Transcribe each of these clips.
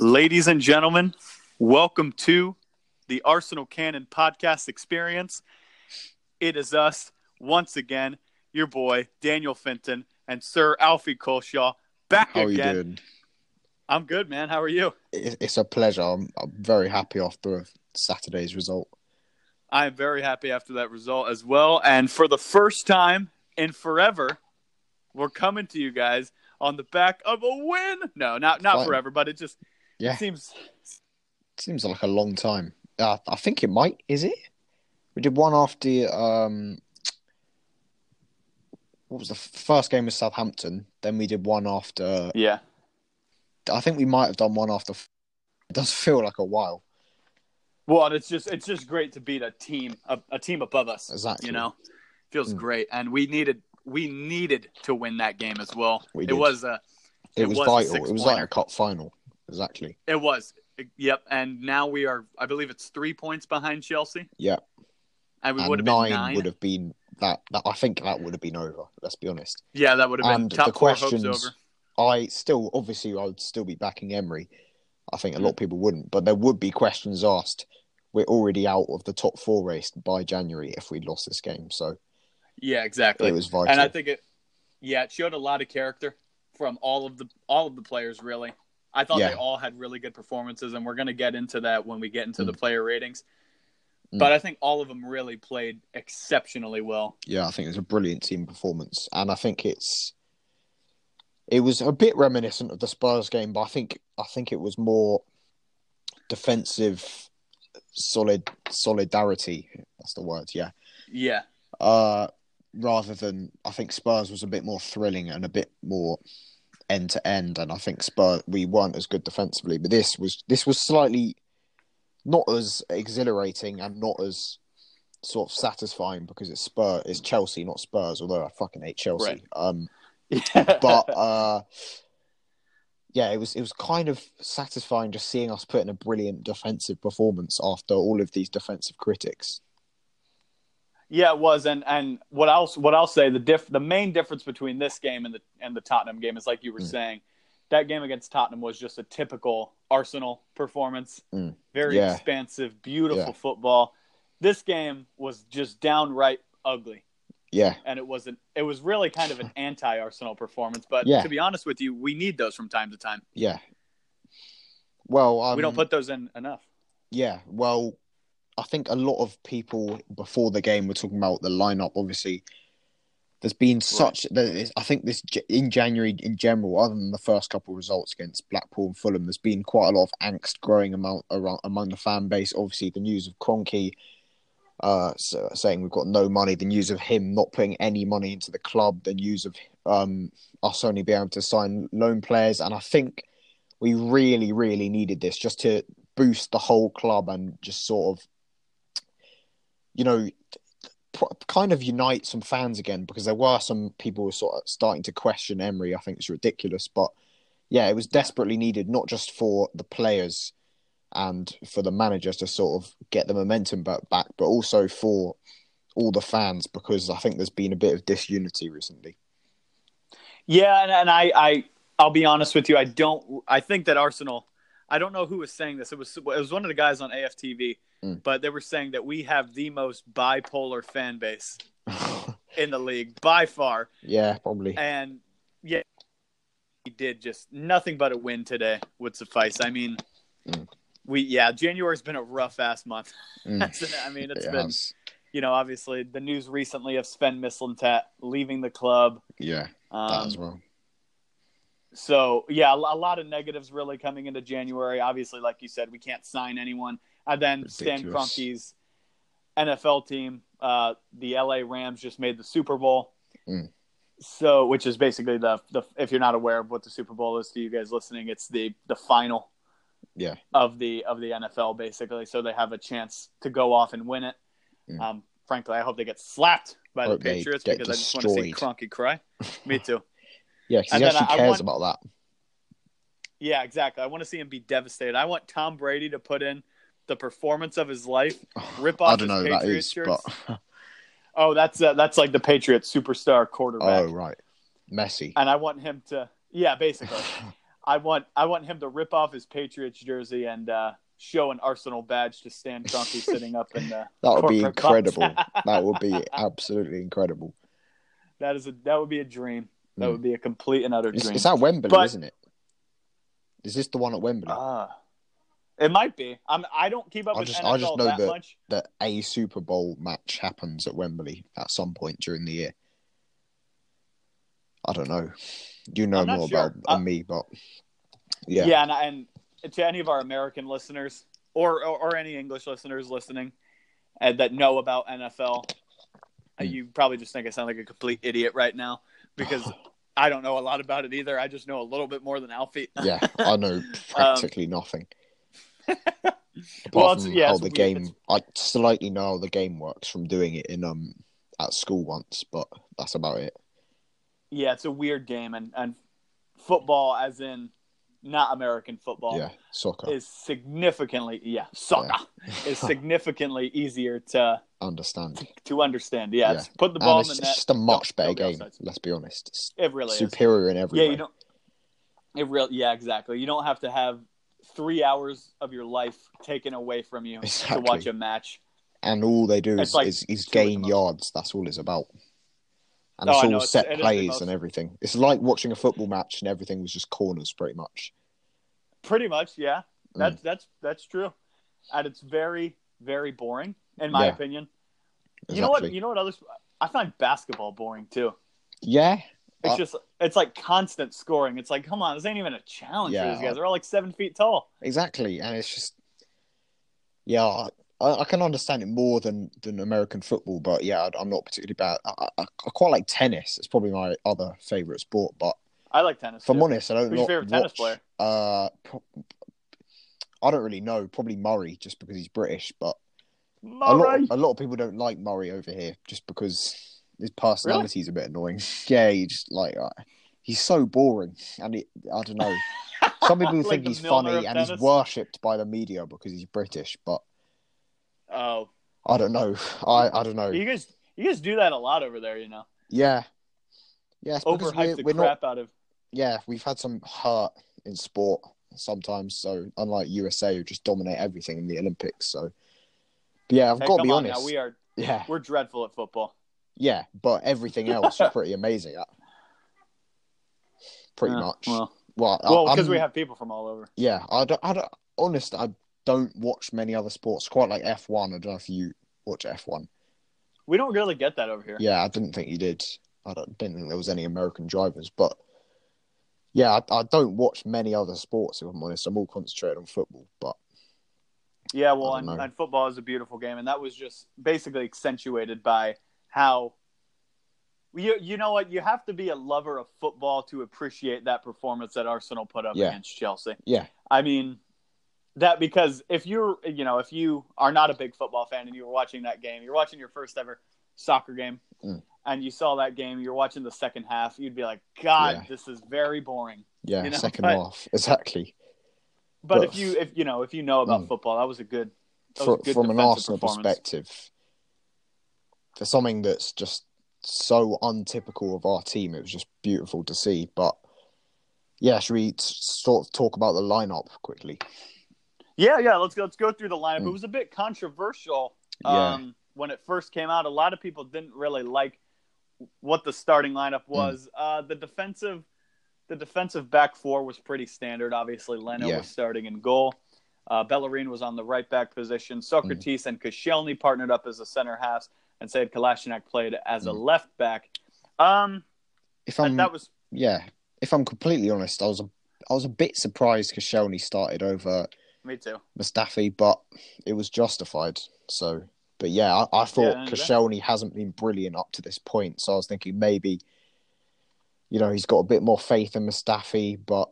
Ladies and gentlemen, welcome to the Arsenal Cannon podcast experience. It is us once again, your boy Daniel Finton and Sir Alfie Culshaw back How are you doing? I'm good, man. How are you? It's a pleasure. I'm, I'm very happy after Saturday's result. I am very happy after that result as well. And for the first time in forever, we're coming to you guys on the back of a win. No, not not Fine. forever, but it just Yeah. seems Seems like a long time. Uh, I think it might. Is it? We did one after. Um, what was the first game with Southampton? Then we did one after. yeah. I think we might have done one after. It does feel like a while. Well, and it's just it's just great to beat a team a, a team above us. Exactly. You know, feels Mm. great, and we needed we needed to win that game as well. We it did. was a It, It was, was vital. It was like a cup final. Exactly. it was yep, and now we are I believe it's three points behind Chelsea, Yeah. and we would have nine, been nine. would have been that, that. I think that would have been over. Let's be honest. Yeah, that would have been And top the four hopes questions- over. I still, obviously, I would still be backing Emery. I think a Mm. lot of people wouldn't, but there would be questions asked. We're already out of the top four race by January if we'd lost this game, so Yeah, exactly. it was vital. and I think it yeah it showed a lot of character from all of the all of the players really. I thought Yeah. they all had really good performances, and we're going to get into that when we get into the Mm. player ratings. Mm. But I think all of them really played exceptionally well. yeah, I think it was a brilliant team performance, and I think it's it was a bit reminiscent of the Spurs game, but I think I think it was more defensive, solid solidarity. That's the word. Yeah. Yeah, uh, rather than I think Spurs was a bit more thrilling and a bit more end to end, and I think Spurs we weren't as good defensively, but this was this was slightly not as exhilarating and not as sort of satisfying because it's Spurs, it's Chelsea, not Spurs. Although I fucking hate Chelsea, Right. um, but uh, yeah, it was it was kind of satisfying just seeing us put in a brilliant defensive performance after all of these defensive critics. Yeah, it was. And and what else? What I'll say the diff the main difference between this game and the and the Tottenham game is like you were Mm. saying, that game against Tottenham was just a typical Arsenal performance. Mm. Very Yeah. expansive, beautiful Yeah. football. This game was just downright ugly. Yeah, and it wasn't it was really kind of an anti-arsenal performance but Yeah. to be honest with you we need those from time to time Yeah. Well, um, we don't put those in enough Yeah, well, I think a lot of people before the game were talking about the lineup. Obviously, there's been such. There is, I think this in January in general, other than the first couple of results against Blackpool and Fulham, there's been quite a lot of angst growing among around, among the fan base. Obviously, the news of Kroenke. Uh, so, saying we've got no money, the news of him not putting any money into the club, the news of um, us only being able to sign loan players, and I think we really, really needed this just to boost the whole club and just sort of, you know, kind of unite some fans again because there were some people sort of starting to question Emery. I think it's ridiculous, but yeah, it was desperately needed, not just for the players and for the managers to sort of get the momentum back, back but also for all the fans because I think there's been a bit of disunity recently. yeah and, and i i i'll be honest with you i don't i think that arsenal i don't know who was saying this it was it was one of the guys on aftv Mm. but they were saying that we have the most bipolar fan base in the league by far yeah, probably. and yeah he did just nothing but a win today would suffice i mean Mm. we yeah january's been a rough ass month Mm. i mean it's It been has. you know, obviously the news recently of Sven Mislintat leaving the club. Yeah, that Um, as well. So yeah, a, a lot of negatives really coming into January. Obviously, like you said, we can't sign anyone. And then Stan Ridiculous. Kroenke's NFL team, uh, the LA Rams, just made the Super Bowl. Mm. So, which is basically the the if you're not aware of what the Super Bowl is to you guys listening, it's the the final Yeah. of the of the NFL basically. So they have a chance to go off and win it. Mm. Um, frankly, I hope they get slapped by the Patriots because I just want to see destroyed. Kroenke cry. Me too. Yeah, because he actually I- I cares want- about that. Yeah, exactly. I want to see him be devastated. I want Tom Brady to put in the performance of his life. Rip off I don't know Patriots is, shirts. but Oh, that's uh, that's like the Patriots superstar quarterback. oh right, Messi. And I want him to, yeah, basically. I want I want him to rip off his Patriots jersey and uh, show an Arsenal badge to Stan Kroenke sitting up in the. That would be incredible. that would be absolutely incredible. that is a that would be a dream. That Mm. would be a complete and utter It's, dream. it's at Wembley, But- isn't it? Is this the one at Wembley? Ah. it might be. I'm. I don't keep up I with just- NFL I just know that, that- much. that a Super Bowl match happens at Wembley at some point during the year. I don't know. You know more sure. about Uh, me, but Yeah, yeah, and, and to any of our American listeners or or, or any English listeners listening uh, that know about NFL, uh, Mm. you probably just think I sound like a complete idiot right now because I don't know a lot about it either. I just know a little bit more than Alfie. yeah, I know practically nothing. Apart Well, from yeah, how the weird. game, I slightly know how the game works from doing it in um at school once, but that's about it. yeah, it's a weird game, and and football, as in not American football, Yeah, soccer. is significantly yeah soccer is significantly easier to Understand? to understand. Yeah, Yeah. it's put the ball And in it's, the it's net. just a much Don't- better game. Let's be honest. It's It really is. superior in every Yeah, way. you don't. It real, yeah, exactly. You don't have to have three hours of your life taken away from you to watch a match. and all they do It's is, like is, is two at the gain yards. That's all it's about. And Oh, it's all know, set it is plays and everything. It's like watching a football match and everything was just corners, pretty much. Pretty much, yeah. Mm. That's that's that's true, and it's very very boring in my Yeah. opinion. You know what? You know what? Others I find basketball boring too. Yeah, It's Uh, just it's like constant scoring. It's like, come on, this ain't even a challenge Yeah, for these guys. They're all like seven feet tall. exactly. And it's just, yeah, I, I can understand it more than, than American football, but yeah, I, I'm not particularly bad. I, I, I quite like tennis. It's probably my other favorite sport, but I like tennis. if I'm too. honest, I don't Who's your favorite tennis player? Uh, pro- I don't really know. Probably Murray, just because he's British, but a lot, a lot of people don't like Murray over here just because his personality is a bit annoying. yeah, he just like uh, he's so boring, and he, I don't know. Some people Like think the he's Milner funny and he's worshipped by the media because he's British, but Oh, I don't know. I I don't know. you guys, you guys do that a lot over there. You know, Yeah, yeah, it's because overhype we're, the we're not. crap out of. Yeah, we've had some hurt in sport sometimes. So unlike USA, who just dominate everything in the Olympics. So yeah, I've Hey, got to be on honest. now. We are Yeah, we're dreadful at football. yeah, but everything else you're pretty amazing at. Pretty Yeah, much. Well, Well, well, because we have people from all over. Yeah, I don't. I don't. Honest, I don't watch many other sports. Quite like F one. I don't know if you watch F one. We don't really get that over here. Yeah, I didn't think you did. I don't, didn't think there was any American drivers, but yeah, I, I don't watch many other sports. If I'm honest, I'm all concentrated on football. But Yeah, well, and, and football is a beautiful game, and that was just basically accentuated by how you you know what you have to be a lover of football to appreciate that performance that Arsenal put up Yeah. against Chelsea. yeah, I mean that because if you're you know if you are not a big football fan and you were watching that game, you're watching your first ever soccer game, Mm. and you saw that game, you're watching the second half, you'd be like, God, Yeah. this is very boring. yeah, You know, second but- half exactly. But, But- if you if you know if you know about Mm. football, that was a good was For, a good from an Arsenal perspective, for something that's just so untypical of our team, it was just beautiful to see. But yeah, should we sort of talk about the lineup quickly? Yeah, yeah. Let's go. Let's go through the lineup. It Mm. was a bit controversial Yeah. um, when it first came out. A lot of people didn't really like what the starting lineup Hmm. was. Uh, the defensive, the defensive back four was pretty standard. Obviously, Leno Yeah. was starting in goal. Uh, Bellerin was on the right back position. Sokratis and Koscielny partnered up as a center half, and Sead Kolasinac played as a Mm. left back. Um, If I'm that was yeah, if I'm completely honest, I was a I was a bit surprised Koscielny started over me too. Mustafi, but it was justified. So, but yeah, I, I thought Yeah, Koscielny hasn't been brilliant up to this point. So I was thinking maybe, you know, he's got a bit more faith in Mustafi, but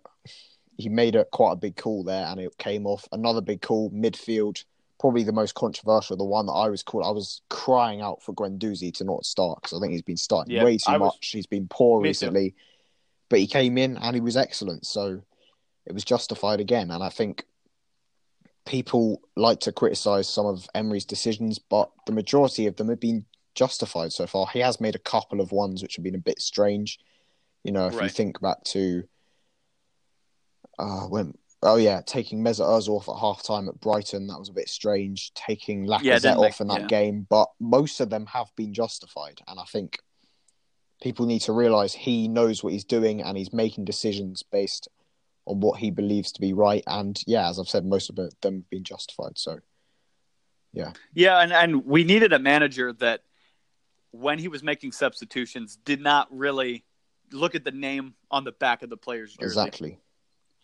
he made a quite a big call there, and it came off. Another big call midfield, probably the most controversial, the one that I was called. I was crying out for Guendouzi to not start because I think he's been starting Yeah, way too was- much. He's been poor recently, but he came in and he was excellent. So it was justified again, and I think people like to criticize some of Emery's decisions, but the majority of them have been justified so far. He has made a couple of ones which have been a bit strange. You know, if you think back to uh, when oh yeah, taking Mesut Ozil off at half time at Brighton that was a bit strange. Taking Lacazette Yeah, off make- in that yeah. game, but most of them have been justified, and I think people need to realise he knows what he's doing and he's making decisions based on what he believes to be right. And yeah, as I've said, most of them have been justified. So yeah, Yeah, and, and we needed a manager that, when he was making substitutions, did not really look at the name on the back of the player's jersey. exactly,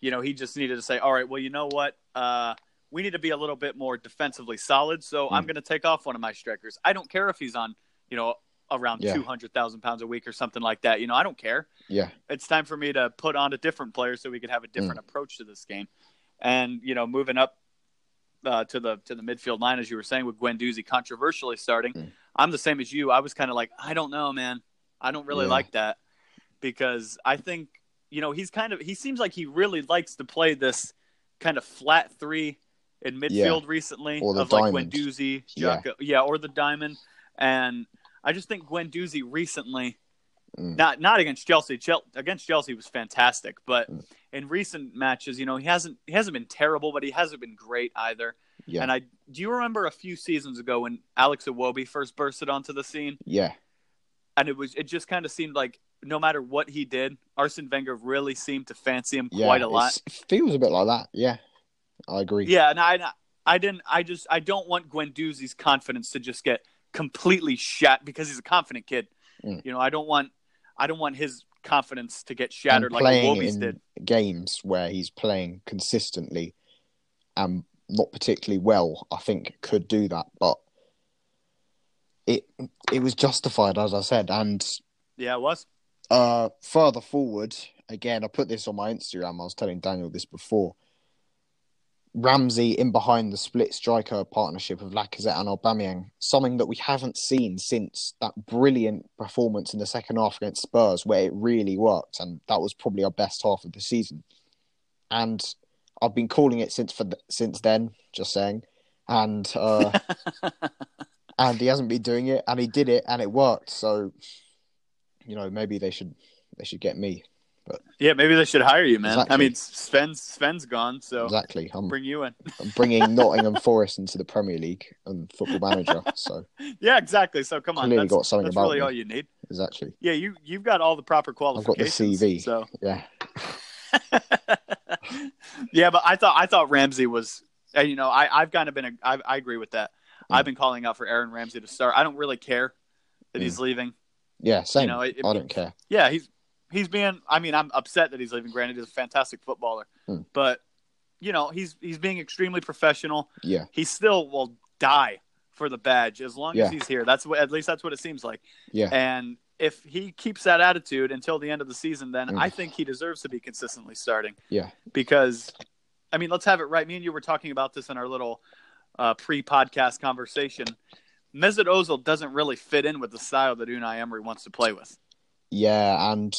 You know, he just needed to say, all right, well, you know what? Uh, we need to be a little bit more defensively solid, so I'm Mm. going to take off one of my strikers. I don't care if he's on, you know, around Yeah. 200,000 pounds a week or something like that. You know, I don't care. yeah, It's time for me to put on a different player so we could have a different Mm. approach to this game. And, you know, moving up uh, to the to the midfield line, as you were saying, with Guendouzi controversially starting, Mm. I'm the same as you. I was kind of like, I don't know, man. I don't really Yeah. like that because I think you know he's kind of he seems like he really likes to play this kind of flat three in midfield recently Or the of like diamond. Guendouzi, Yeah. Yeah, or the diamond. And I just think Guendouzi recently, Mm. not not against Chelsea. Chel- against Chelsea he was fantastic, but Mm. in recent matches, you know, he hasn't he hasn't been terrible, but he hasn't been great either. yeah, And I do you remember a few seasons ago when Alex Iwobi first bursted onto the scene, yeah, and it was it just kind of seemed like no matter what he did, Arsene Wenger really seemed to fancy him yeah. quite a lot. Feels a bit like that. Yeah, I agree. Yeah, and I I didn't I just I don't want Guendouzi's confidence to just get completely shat because he's a confident kid. Mm. You know, I don't want I don't want his confidence to get shattered like in did. games where he's playing consistently and not particularly well, I think could do that. But it it was justified, as I said. And Yeah, it was. Uh, further forward, again, I put this on my Instagram. I was telling Daniel this before. Ramsey in behind the split striker partnership of Lacazette and Aubameyang, something that we haven't seen since that brilliant performance in the second half against Spurs, where it really worked, and that was probably our best half of the season. And I've been calling it since for since then, just saying, and uh, and he hasn't been doing it, and he did it, and it worked. So, you know, maybe they should they should get me But Yeah, maybe they should hire you, man. I mean, Sven's Sven's gone, so exactly. I'm, bring you in. I'm bringing Nottingham Forest into the Premier League and Football Manager. So Yeah, exactly. So come on, Clearly that's, got something that's about really me. all you need. exactly, Yeah, you you've got all the proper qualifications. I've got the. CV. So yeah, yeah, but I thought I thought Ramsey was, and you know, I I've kind of been a, I, I agree with that. Mm. I've been calling out for Aaron Ramsey to start. I don't really care that he's leaving. Yeah. Same. know, it- I don't care. Yeah, he's he's being. I mean, I'm upset that he's leaving. Granted, he's a fantastic footballer, Mm. but you know, he's he's being extremely professional. Yeah, He still will die for the badge as long Yeah. as he's here. That's what at least that's what it seems like. yeah, And if he keeps that attitude until the end of the season, then Mm. I think he deserves to be consistently starting. Yeah. Because, I mean, let's have it right. Me and you were talking about this in our little uh, pre-podcast conversation. Mesut Ozil doesn't really fit in with the style that Unai Emery wants to play with. yeah. And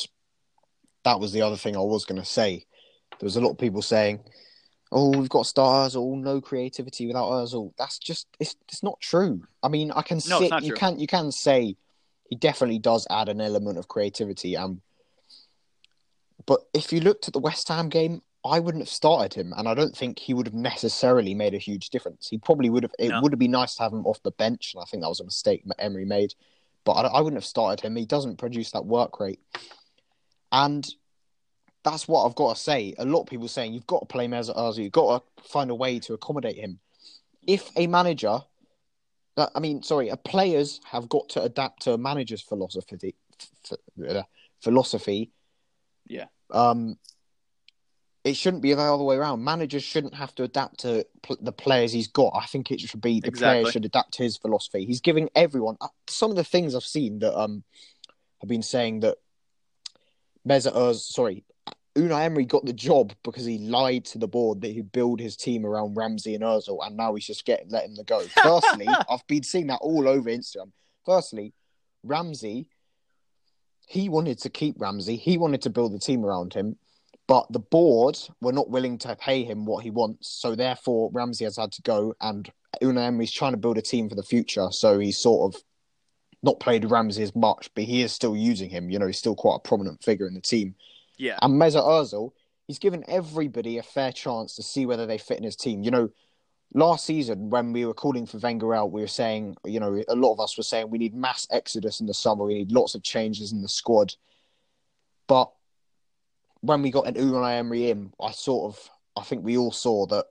that was the other thing I was going to say. There was a lot of people saying, "Oh, we've got stars, or no creativity without Özil." That's just it's it's not true. I mean, I can No, it's sit. not You true. can you can say he definitely does add an element of creativity, and but if you looked at the West Ham game, I wouldn't have started him, and I don't think he would have necessarily made a huge difference. He probably would have. It No. would have been nice to have him off the bench, and I think that was a mistake Emery made. But I, I wouldn't have started him. He doesn't produce that work rate, and that's what I've got to say. A lot of people saying you've got to play Mesut Ozil. You've got to find a way to accommodate him. If a manager, I mean, sorry, players have got to adapt to a manager's philosophy. Philosophy. Yeah. Um, it shouldn't be the other way around. Managers shouldn't have to adapt to pl- the players he's got. I think it should be the Exactly. players should adapt to his philosophy. He's giving everyone uh, some of the things I've seen that um have been saying that Mesut Ozil, sorry, Unai Emery got the job because he lied to the board that he'd build his team around Ramsey and Ozil, and now he's just getting letting them go. Firstly, I've been seeing that all over Instagram. Firstly, Ramsey, he wanted to keep Ramsey. He wanted to build the team around him, but the board were not willing to pay him what he wants. So therefore, Ramsey has had to go, and Unai Emery's trying to build a team for the future. So he's sort of not played Ramsey as much, but he is still using him. You know, he's still quite a prominent figure in the team. Yeah. And Mesut Ozil, he's given everybody a fair chance to see whether they fit in his team. You know, last season when we were calling for Wenger out, we were saying, you know, a lot of us were saying we need mass exodus in the summer. We need lots of changes in the squad. But when we got an Unai Emery in, I sort of, I think we all saw that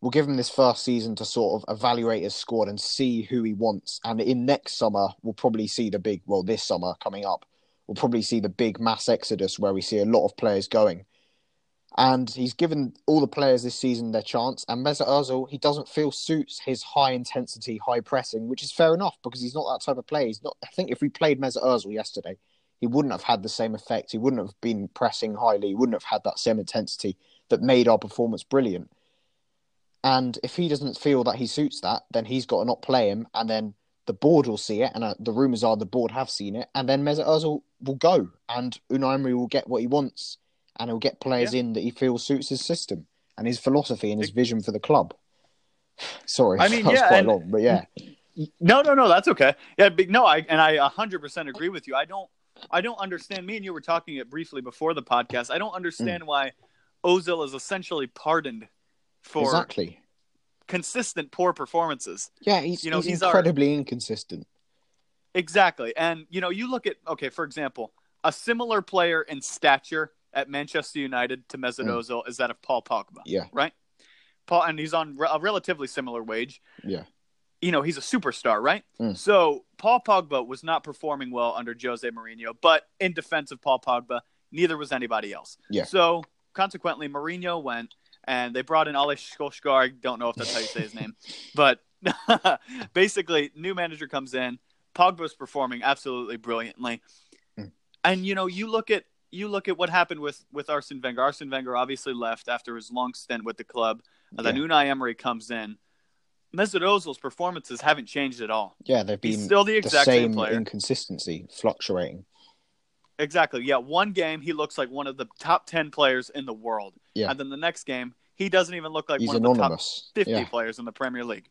we'll give him this first season to sort of evaluate his squad and see who he wants. And in next summer, we'll probably see the big, well, this summer coming up, we'll probably see the big mass exodus where we see a lot of players going. And he's given all the players this season their chance. And Mesut Ozil, he doesn't feel suits his high intensity, high pressing, which is fair enough because he's not that type of player. He's not. I think if we played Mesut Ozil yesterday, he wouldn't have had the same effect. He wouldn't have been pressing highly. He wouldn't have had that same intensity that made our performance brilliant. And if he doesn't feel that he suits that, then he's got to not play him. And then the board will see it, and uh, the rumours are the board have seen it, and then Mesut Ozil will go, and Unai Emery will get what he wants and he'll get players yeah. in that he feels suits his system and his philosophy and his vision for the club. Sorry, I mean, yeah, quite and, long, but yeah. No, no, no, that's okay. Yeah, but no, I and I hundred percent agree with you. I don't, I don't understand. Me and you were talking it briefly before the podcast. I don't understand mm. why Ozil is essentially pardoned for exactly consistent poor performances. Yeah, he's you know he's, he's incredibly our... inconsistent. Exactly, and you know you look at okay, for example, a similar player in stature at Manchester United to Mesut mm. Ozil is that of Paul Pogba. Yeah. Right? Paul, and he's on a relatively similar wage. Yeah. You know, he's a superstar, right? Mm. So Paul Pogba was not performing well under Jose Mourinho, but in defense of Paul Pogba, neither was anybody else. Yeah. So consequently, Mourinho went and they brought in Ale Solskjaer. I don't know if that's how you say his name, but basically, new manager comes in. Pogba's performing absolutely brilliantly. Mm. And you know, you look at you look at what happened with with Arsene Wenger. Arsene Wenger obviously left after his long stint with the club. And then Unai Emery comes in. Mesut Ozil's performances haven't changed at all. Yeah, they've been He's still the exact the same, same player. inconsistency, fluctuating. Exactly. Yeah, one game he looks like one of the top ten players in the world. Yeah. And then the next game he doesn't even look like He's one anonymous. of the top fifty yeah. players in the Premier League.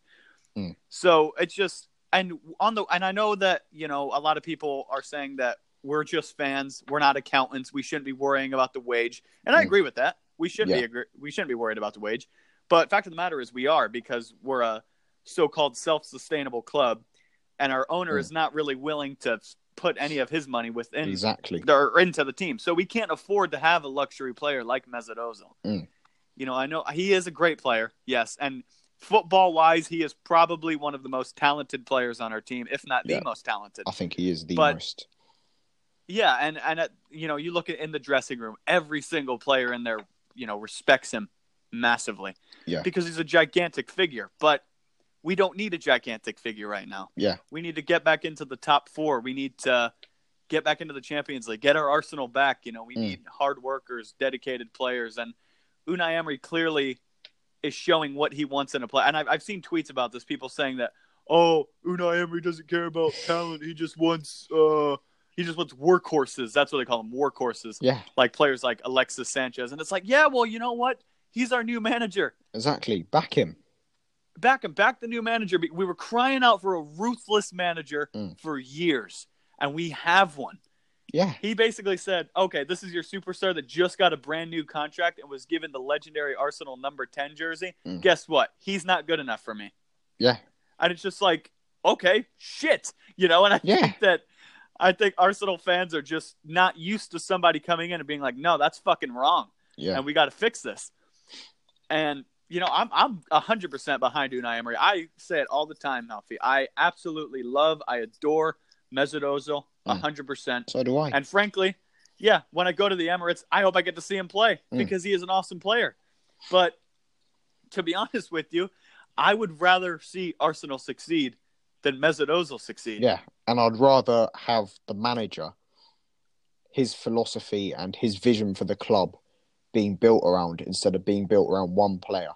Mm. So it's just and on the and I know that you know a lot of people are saying that we're just fans. We're not accountants. We shouldn't be worrying about the wage. And I mm. agree with that. We shouldn't yeah. be agree- we shouldn't be worried about the wage. But fact of the matter is we are because we're a so-called self-sustainable club and our owner is not really willing to put any of his money within exactly or into the team. So we can't afford to have a luxury player like Mesut Ozil. Mm. You know, I know he is a great player, yes, and football wise, he is probably one of the most talented players on our team, if not the most talented. I think he is the but, most. Yeah, and and at, you know, you look at in the dressing room, every single player in there, you know, respects him massively. Yeah. Because he's a gigantic figure, but we don't need a gigantic figure right now. Yeah. We need to get back into the top 4. We need to get back into the Champions League, get our Arsenal back, you know, we mm. need hard workers, dedicated players and Unai Emery clearly is showing what he wants in a play. And I've, I've seen tweets about this, people saying that, oh, Unai Emery doesn't care about talent. He just wants uh, he just wants workhorses. That's what they call them, workhorses. Yeah. Like players like Alexis Sanchez. And it's like, yeah, well, you know what? He's our new manager. Exactly. Back him. Back him. Back the new manager. We were crying out for a ruthless manager mm. for years, and we have one. Yeah. He basically said, okay, this is your superstar that just got a brand new contract and was given the legendary Arsenal number 10 jersey. Mm. Guess what? He's not good enough for me. Yeah. And it's just like, okay, shit. You know, and I yeah. think that I think Arsenal fans are just not used to somebody coming in and being like, "No, that's fucking wrong," yeah. and we got to fix this. And you know, I'm I'm hundred percent behind Unai Emery. I say it all the time, Malfi. I absolutely love, I adore Mesut Ozil, mm. hundred mm. percent. So do I. And frankly, yeah, when I go to the Emirates, I hope I get to see him play mm. because he is an awesome player. But to be honest with you, I would rather see Arsenal succeed than Mesut Ozil succeed. Yeah, and I'd rather have the manager, his philosophy and his vision for the club being built around instead of being built around one player.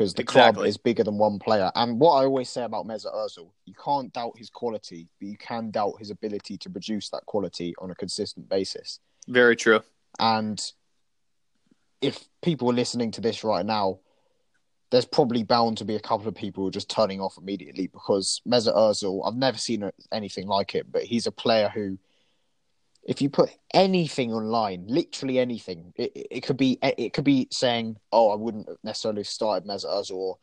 Because the exactly. club is bigger than one player. And what I always say about Mesut Ozil, you can't doubt his quality, but you can doubt his ability to produce that quality on a consistent basis. Very true. And if people are listening to this right now there's probably bound to be a couple of people just turning off immediately because Mesut Ozil, I've never seen anything like it, but he's a player who if you put anything online, literally anything, it, it could be it could be saying, "Oh, I wouldn't have necessarily started Mesut or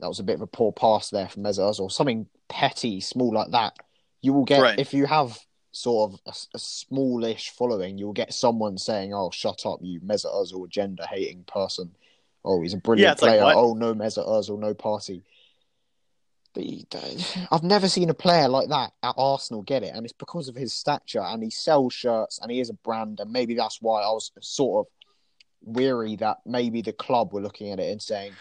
"That was a bit of a poor pass there from Mesut or something petty, small like that. You will get Right. if you have sort of a, a smallish following, you will get someone saying, "Oh, shut up, you Mesut Ozil gender hating person." Oh, he's a brilliant Yeah, it's like, player. oh no, Mesut Ozil, no party. I've never seen a player like that at Arsenal get it, and it's because of his stature. And he sells shirts, and he is a brand, and maybe that's why I was sort of weary that maybe the club were looking at it and saying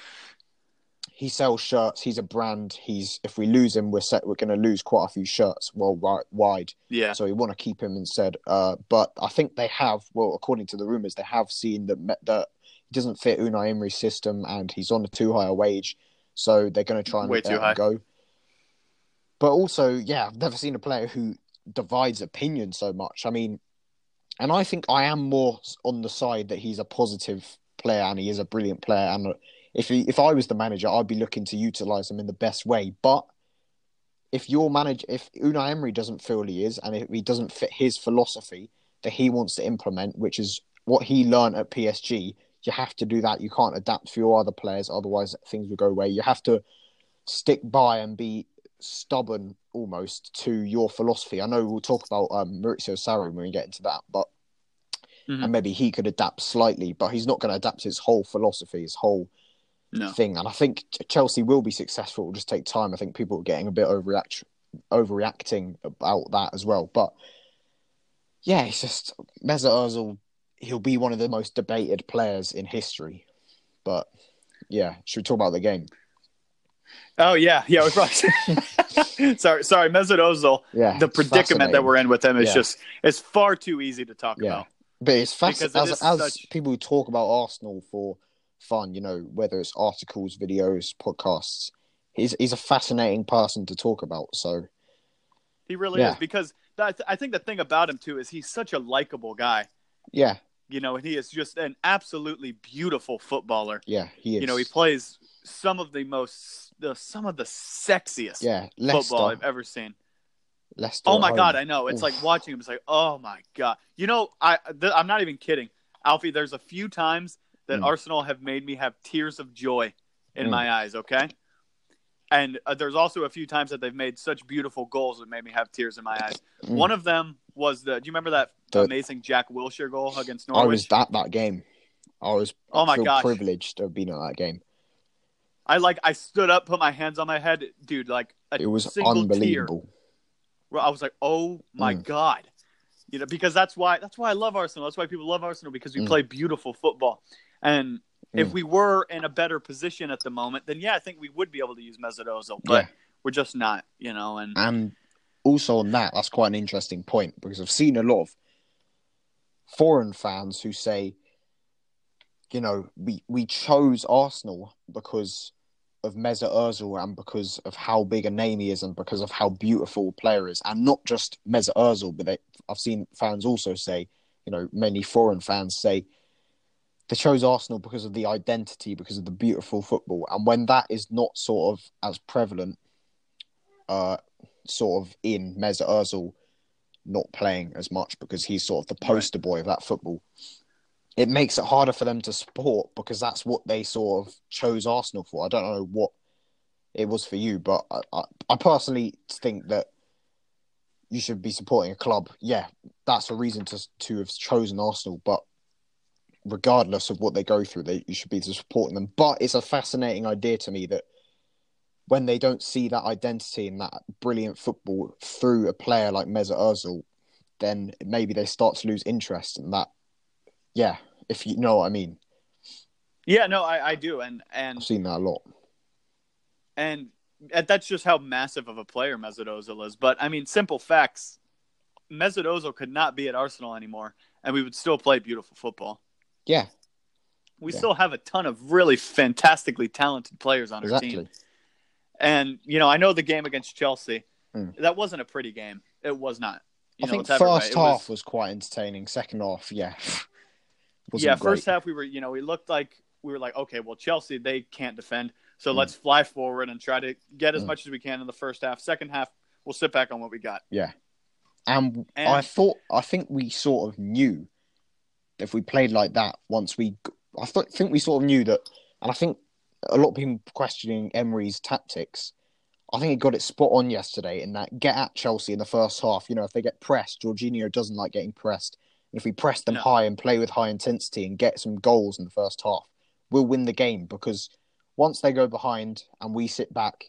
he sells shirts, he's a brand. He's if we lose him, we're set, we're going to lose quite a few shirts worldwide. Yeah. so we want to keep him instead. Uh, but I think they have, well, according to the rumors, they have seen that that he doesn't fit Unai Emery's system, and he's on a too high a wage, so they're going to try and Way too high. go. But also, yeah, I've never seen a player who divides opinion so much. I mean, and I think I am more on the side that he's a positive player and he is a brilliant player. And uh, if he, if I was the manager, I'd be looking to utilize him in the best way. But if your manager, if Unai Emery doesn't feel he is, and if he doesn't fit his philosophy that he wants to implement, which is what he learned at PSG, you have to do that. You can't adapt for your other players, otherwise things will go away. You have to stick by and be stubborn almost to your philosophy. I know we'll talk about um, Maurizio Sarri when we get into that, but Mhm. and maybe he could adapt slightly, but he's not going to adapt his whole philosophy, his whole No. thing. And I think Chelsea will be successful. It'll just take time. I think people are getting a bit overreact overreacting about that as well. But yeah, it's just Mesut Ozil. He'll be one of the most debated players in history. But yeah, should we talk about the game? Oh yeah, yeah. We're probably sorry, sorry, Mesut Ozil. Yeah, The predicament that we're in with him is Yeah. just it's far too easy to talk Yeah. about. But it's fascinating it as, is as such- people who talk about Arsenal for fun, you know, whether it's articles, videos, podcasts. He's he's a fascinating person to talk about. So He really Yeah. is because that, I think the thing about him too is he's such a likable guy. yeah, You know, and he is just an absolutely beautiful footballer. yeah, he is. You know, he plays some of the most, the, some of the sexiest yeah, football I've ever seen. Leicester Oh my home. god, I know. It's Oof. like watching him. It's like, oh my god. You know, I th- I'm not even kidding, Alfie. There's a few times that Mm. Arsenal have made me have tears of joy in Mm. my eyes. Okay, and uh, there's also a few times that they've made such beautiful goals that made me have tears in my eyes. Mm. One of them was the. Do you remember that The- amazing Jack Wilshere goal against I was at that game. I was. Oh my gosh. privileged to have been at that game. I like. I stood up, put my hands on my head, dude. Like It was tear. unbelievable. where I was like, "Oh my Mm. god," you know, because that's why that's why I love Arsenal. That's why people love Arsenal because we Mm. play beautiful football. And if Mm. we were in a better position at the moment, then yeah, I think we would be able to use Mesut but Yeah. we're just not, you know. And And also on that, that's quite an interesting point because I've seen a lot of foreign fans who say, you know, we, we chose Arsenal because of Mesut Ozil and because of how big a name he is and because of how beautiful a player is. And not just Mesut Ozil, but they, I've seen fans also say, you know, many foreign fans say, they chose Arsenal because of the identity, because of the beautiful football. And when that is not sort of as prevalent, uh, sort of in Mesut Ozil not playing as much because he's sort of the poster boy of that football. It makes it harder for them to support because that's what they sort of chose Arsenal for. I don't know what it was for you, but I, I, I personally think that you should be supporting a club. Yeah, that's a reason to to have chosen Arsenal, but regardless of what they go through, they you should be supporting them. But it's a fascinating idea to me that when they don't see that identity and that brilliant football through a player like Mesut Ozil, then maybe they start to lose interest in that. Yeah, if you know what I mean. yeah, no, I, I do, and and I've seen that a lot. and that's just how massive of a player Mesut Ozil is. But I mean, simple facts: Mesut Ozil could not be at Arsenal anymore, and we would still play beautiful football. Yeah, We Yeah. still have a ton of really fantastically talented players on our team. And you know, I know the game against Chelsea. Mm. That wasn't a pretty game. It was not. You I know, think let's have it right. first half was- was... quite entertaining. Second half, yeah, yeah, great. first half we were, you know, we looked like we were like, okay, well, Chelsea they can't defend, so Mm. let's fly forward and try to get as Mm. much as we can in the first half. Second half, we'll sit back on what we got. Yeah, And, And- I thought, I think we sort of knew if we played like that once we, I th- think we sort of knew that, and I think a lot of people questioning Emery's tactics. I think he got it spot on yesterday in that get at Chelsea in the first half. You know, if they get pressed, Jorginho doesn't like getting pressed. And if we press them No. high and play with high intensity and get some goals in the first half, we'll win the game because once they go behind and we sit back,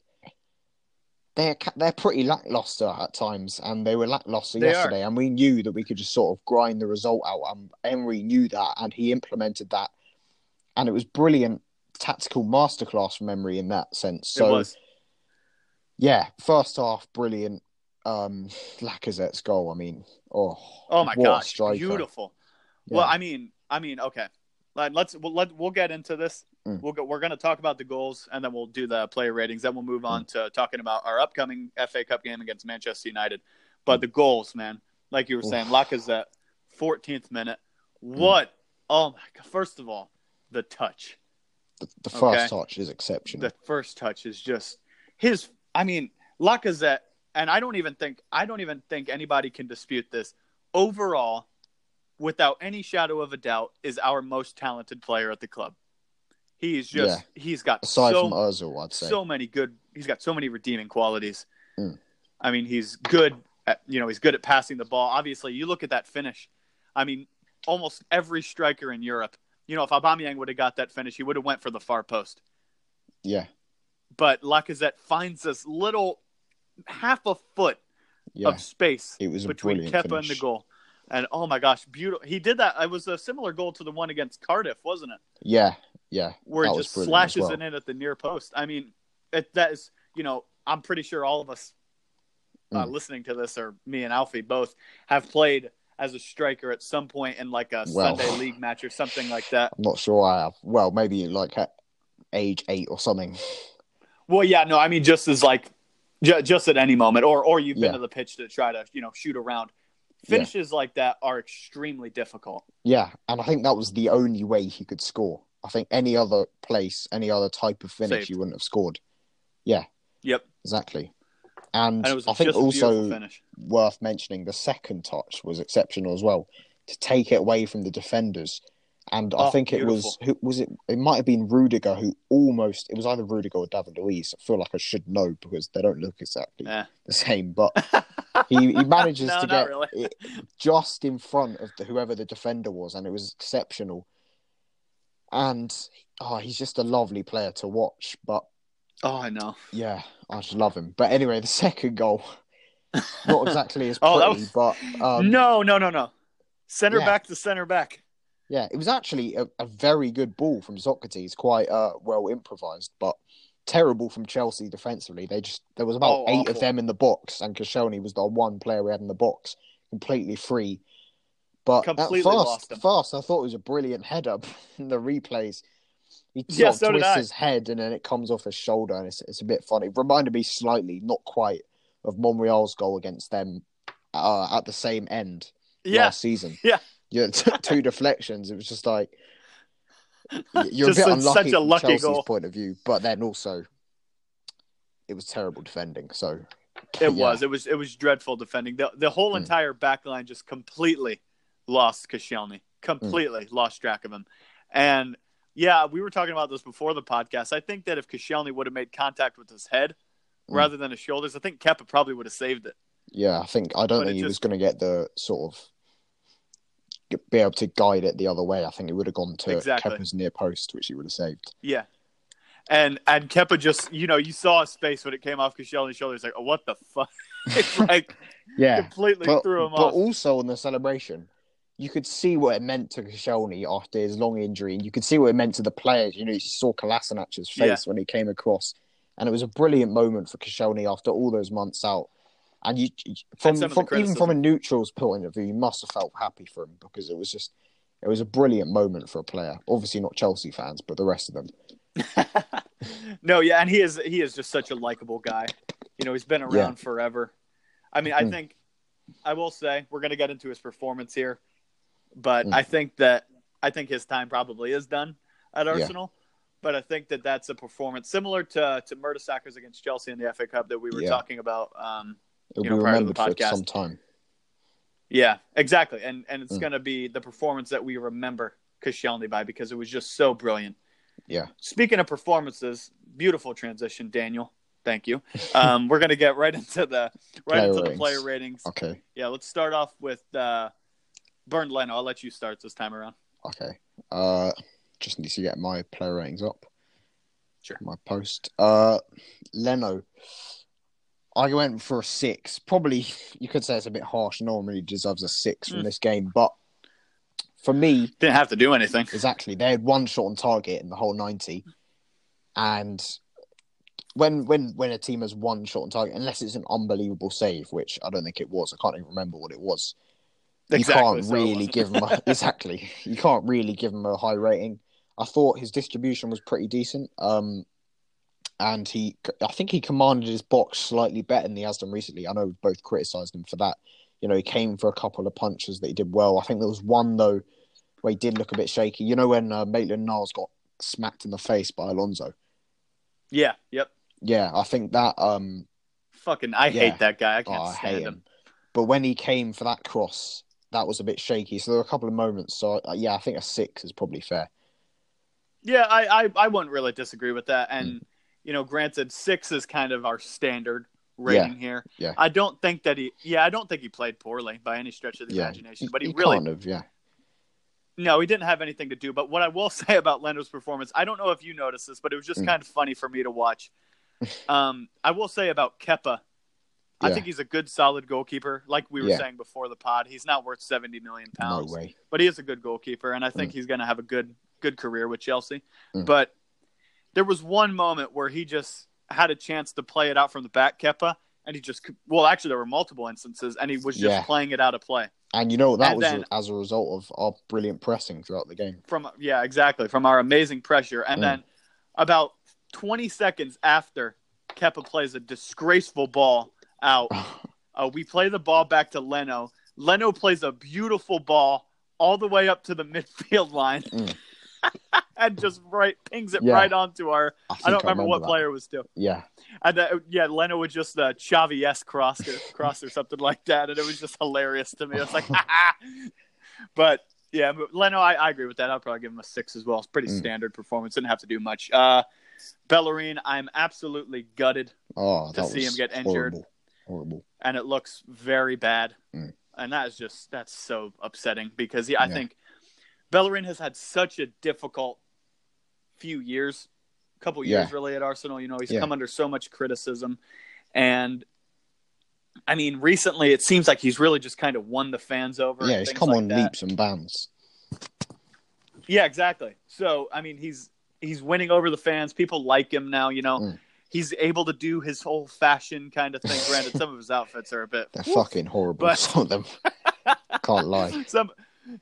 they're they're pretty lackluster at times, and they were lackluster They are. yesterday. And we knew that we could just sort of grind the result out. And Emery knew that, and he implemented that, and it was brilliant tactical masterclass from Emery in that sense. So it was. yeah, first half brilliant. Um, Lacazette's goal. I mean, oh, Oh my gosh, beautiful. Yeah. Well, I mean, I mean, okay. Let, let's we'll, let we'll get into this. Mm. We'll go, we're going to talk about the goals, and then we'll do the player ratings. Then we'll move Mm. on to talking about our upcoming FA Cup game against Manchester United. But Mm. the goals, man, like you were Oof. saying, Lacazette, 14th minute. Mm. What? Oh my god! First of all, the touch. The, the first okay. touch is exceptional. The first touch is just his. I mean, Lacazette, and I don't even think I don't even think anybody can dispute this. Overall, without any shadow of a doubt, is our most talented player at the club. He's just he's got Aside so from Ozil, I'd say. so many good. He's got so many redeeming qualities. Mm. I mean, he's good. At, you know, he's good at passing the ball. Obviously, you look at that finish. I mean, almost every striker in Europe. You know, if Aubameyang would have got that finish, he would have went for the far post yeah, but Lacazette finds this little half a foot yeah, of space it was between Kepa finish. and the goal. And oh my gosh, beautiful! He did that. It was a similar goal to the one against Cardiff, wasn't it? Yeah, yeah, Where he just slashes well. it in at the near post. I mean, it, that is, you know, I'm pretty sure all of us uh, Mm. listening to this, or me and Alfie both, have played as a striker at some point in like a Well. Sunday league match or something like that. I'm not sure I have. Well, maybe like at age eight or something. Well, yeah, no, I mean just as like ju- just at any moment, or or you've been Yeah. to the pitch to try to you know shoot around. Yeah. Finishes like that are extremely difficult. Yeah, and I think that was the only way he could score. I think any other place, any other type of finish, Saved. he wouldn't have scored. Yeah, Yep, exactly. And, and it was I think also finish. Worth mentioning the second touch was exceptional as well to take it away from the defenders. And I Oh, think it was who was it? It might have been Rudiger who almost it was either Rudiger or David Luiz. I feel like I should know because they don't look exactly Eh. the same, but he, he manages No, to get really. it just in front of the, whoever the defender was, and it was exceptional. And oh, he's just a lovely player to watch. But Oh, I know. yeah, I just love him. But anyway, the second goal, not exactly as pretty, Oh, was- but um, no, no, no, no. Center yeah. back to center back. yeah, it was actually a, a very good ball from Sokratis, quite uh, well improvised, but terrible from Chelsea defensively. They just there was about Oh, eight awful. of them in the box, and Koscielny was the one player we had in the box, completely free. But Completely lost him. I thought it was a brilliant header in the replays. He Yeah, sort so of twists his head and then it comes off his shoulder, and it's it's a bit funny. It reminded me slightly, not quite, of Monreal's goal against them uh, at the same end Yeah, last season. Yeah. yeah, t- two deflections. It was just like you're Just a bit such- unlucky a from lucky Chelsea's goal. point of view, but then also it was terrible defending. So it yeah. was. It was. It was dreadful defending. The the whole Mm. entire back line just completely lost Koscielny. Completely lost track of him. And yeah, we were talking about this before the podcast. I think that if Koscielny would have made contact with his head Mm. Mm. rather than his shoulders, I think Kepa probably would have saved it. Yeah, I think I don't But think he was going to get the sort of be able to guide it the other way. I think it would have gone to Exactly. Kepa's near post, which he would have saved. Yeah. And and Kepa just you know you saw his face when it came off Koscielny's shoulders like oh what the fuck it's like Yeah, completely but, threw him but off. also on the celebration, you could see what it meant to Koscielny after his long injury, and you could see what it meant to the players. You know, you saw Kolasinac's face Yeah. when he came across, and it was a brilliant moment for Koscielny after all those months out. And you, from, from even from a neutral's point of view, you must have felt happy for him because it was just, it was a brilliant moment for a player. Obviously not Chelsea fans, but the rest of them. no, yeah, and he is he is just such a likable guy. You know, he's been around Yeah. forever. I mean, I Mhm. think I will say we're going to get into his performance here, but Mm. I think that I think his time probably is done at Yeah. But I think that that's a performance similar to to Mertesackers against Chelsea in the FA Cup that we were Yeah. talking about. Um, It'll You know, be prior to the remembered for podcast. some time. Yeah, exactly. And and it's Mm. going to be the performance that we remember Koscielny by because it was just so brilliant. Yeah. Speaking of performances, beautiful transition, Daniel. Thank you. Um, we're going to get right into the right Player into the ratings. player ratings. Okay. Yeah, let's start off with uh, Bernd Leno. I'll let you start this time around. Okay. Uh, just need to get my player ratings up. Sure. My post. Uh, Leno. I went for a six. Probably you could say it's a bit harsh. Normally deserves a six from Mm. this game, but for me, Didn't have to do anything. exactly, they had one shot on target in the whole ninety, and when when when a team has one shot on target, unless it's an unbelievable save, which I don't think it was. I can't even remember what it was you can't so really give them a, exactly. You can't really give him a high rating. I thought his distribution was pretty decent. Um, and he, I think he commanded his box slightly better than he has done recently. I know we've both criticised him for that. You know, he came for a couple of punches that he did well. I think there was one though where he did look a bit shaky. You know when uh, Maitland Niles got smacked in the face by Alonso. Yeah. Yep. Yeah, I think that. Um, Fucking, I Yeah. hate that guy. I oh, can't I stand hate him. him. But when he came for that cross, that was a bit shaky. So there were a couple of moments. So uh, yeah, I think a six is probably fair. Yeah, I, I, I wouldn't really disagree with that. And, Mm. you know, granted, six is kind of our standard rating here. yeah. I don't think that he, yeah, I don't think he played poorly by any stretch of the Yeah, imagination, but he, he really, kind of yeah. no, he didn't have anything to do. But what I will say about Leno's performance, I don't know if you noticed this, but it was just Mm. kind of funny for me to watch. um, I will say about Kepa, I think he's a good, solid goalkeeper. Like we were Yeah. saying before the pod, he's not worth 70 million No pounds. way. but he is a good goalkeeper, and I think he's going to have a good good career with Chelsea. Mm. But there was one moment where he just had a chance to play it out from the back, Kepa, and he just well, actually there were multiple instances, and he was just Yeah. playing it out of play And you know that And was then- as a result of our brilliant pressing throughout the game. from yeah, exactly from our amazing pressure, and Mm. then about 20 seconds after Kepa plays a disgraceful ball out, uh, we play the ball back to Leno. Leno plays a beautiful ball all the way up to the midfield line. Mm. And just right pings it Yeah. right onto our. I, I don't remember, what that. player was to. Yeah, And uh, yeah, Leno would just uh, Xavi s cross cross or something like that, and it was just hilarious to me. I was like, but yeah, but Leno, I, I agree with that. I'll probably give him a six as well. It's pretty Mm. standard performance. Didn't have to do much. Uh, Bellerin, I'm absolutely gutted, oh, To see him get injured. Horrible. horrible. and it looks very bad. Mm. And that is just that's so upsetting because he, I Yeah. think Bellerin has had such a difficult few years, couple years Yeah. really at Arsenal. You know, he's Yeah. come under so much criticism, and I mean, recently it seems like he's really just kind of won the fans over. Yeah, he's come like on that. leaps and bounds. Yeah, exactly. So I mean, he's he's winning over the fans. People like him now. You know, Mm. he's able to do his whole fashion kind of thing. Granted, some of his outfits are a bit They're woof, fucking horrible. But- Some of them. Can't lie. some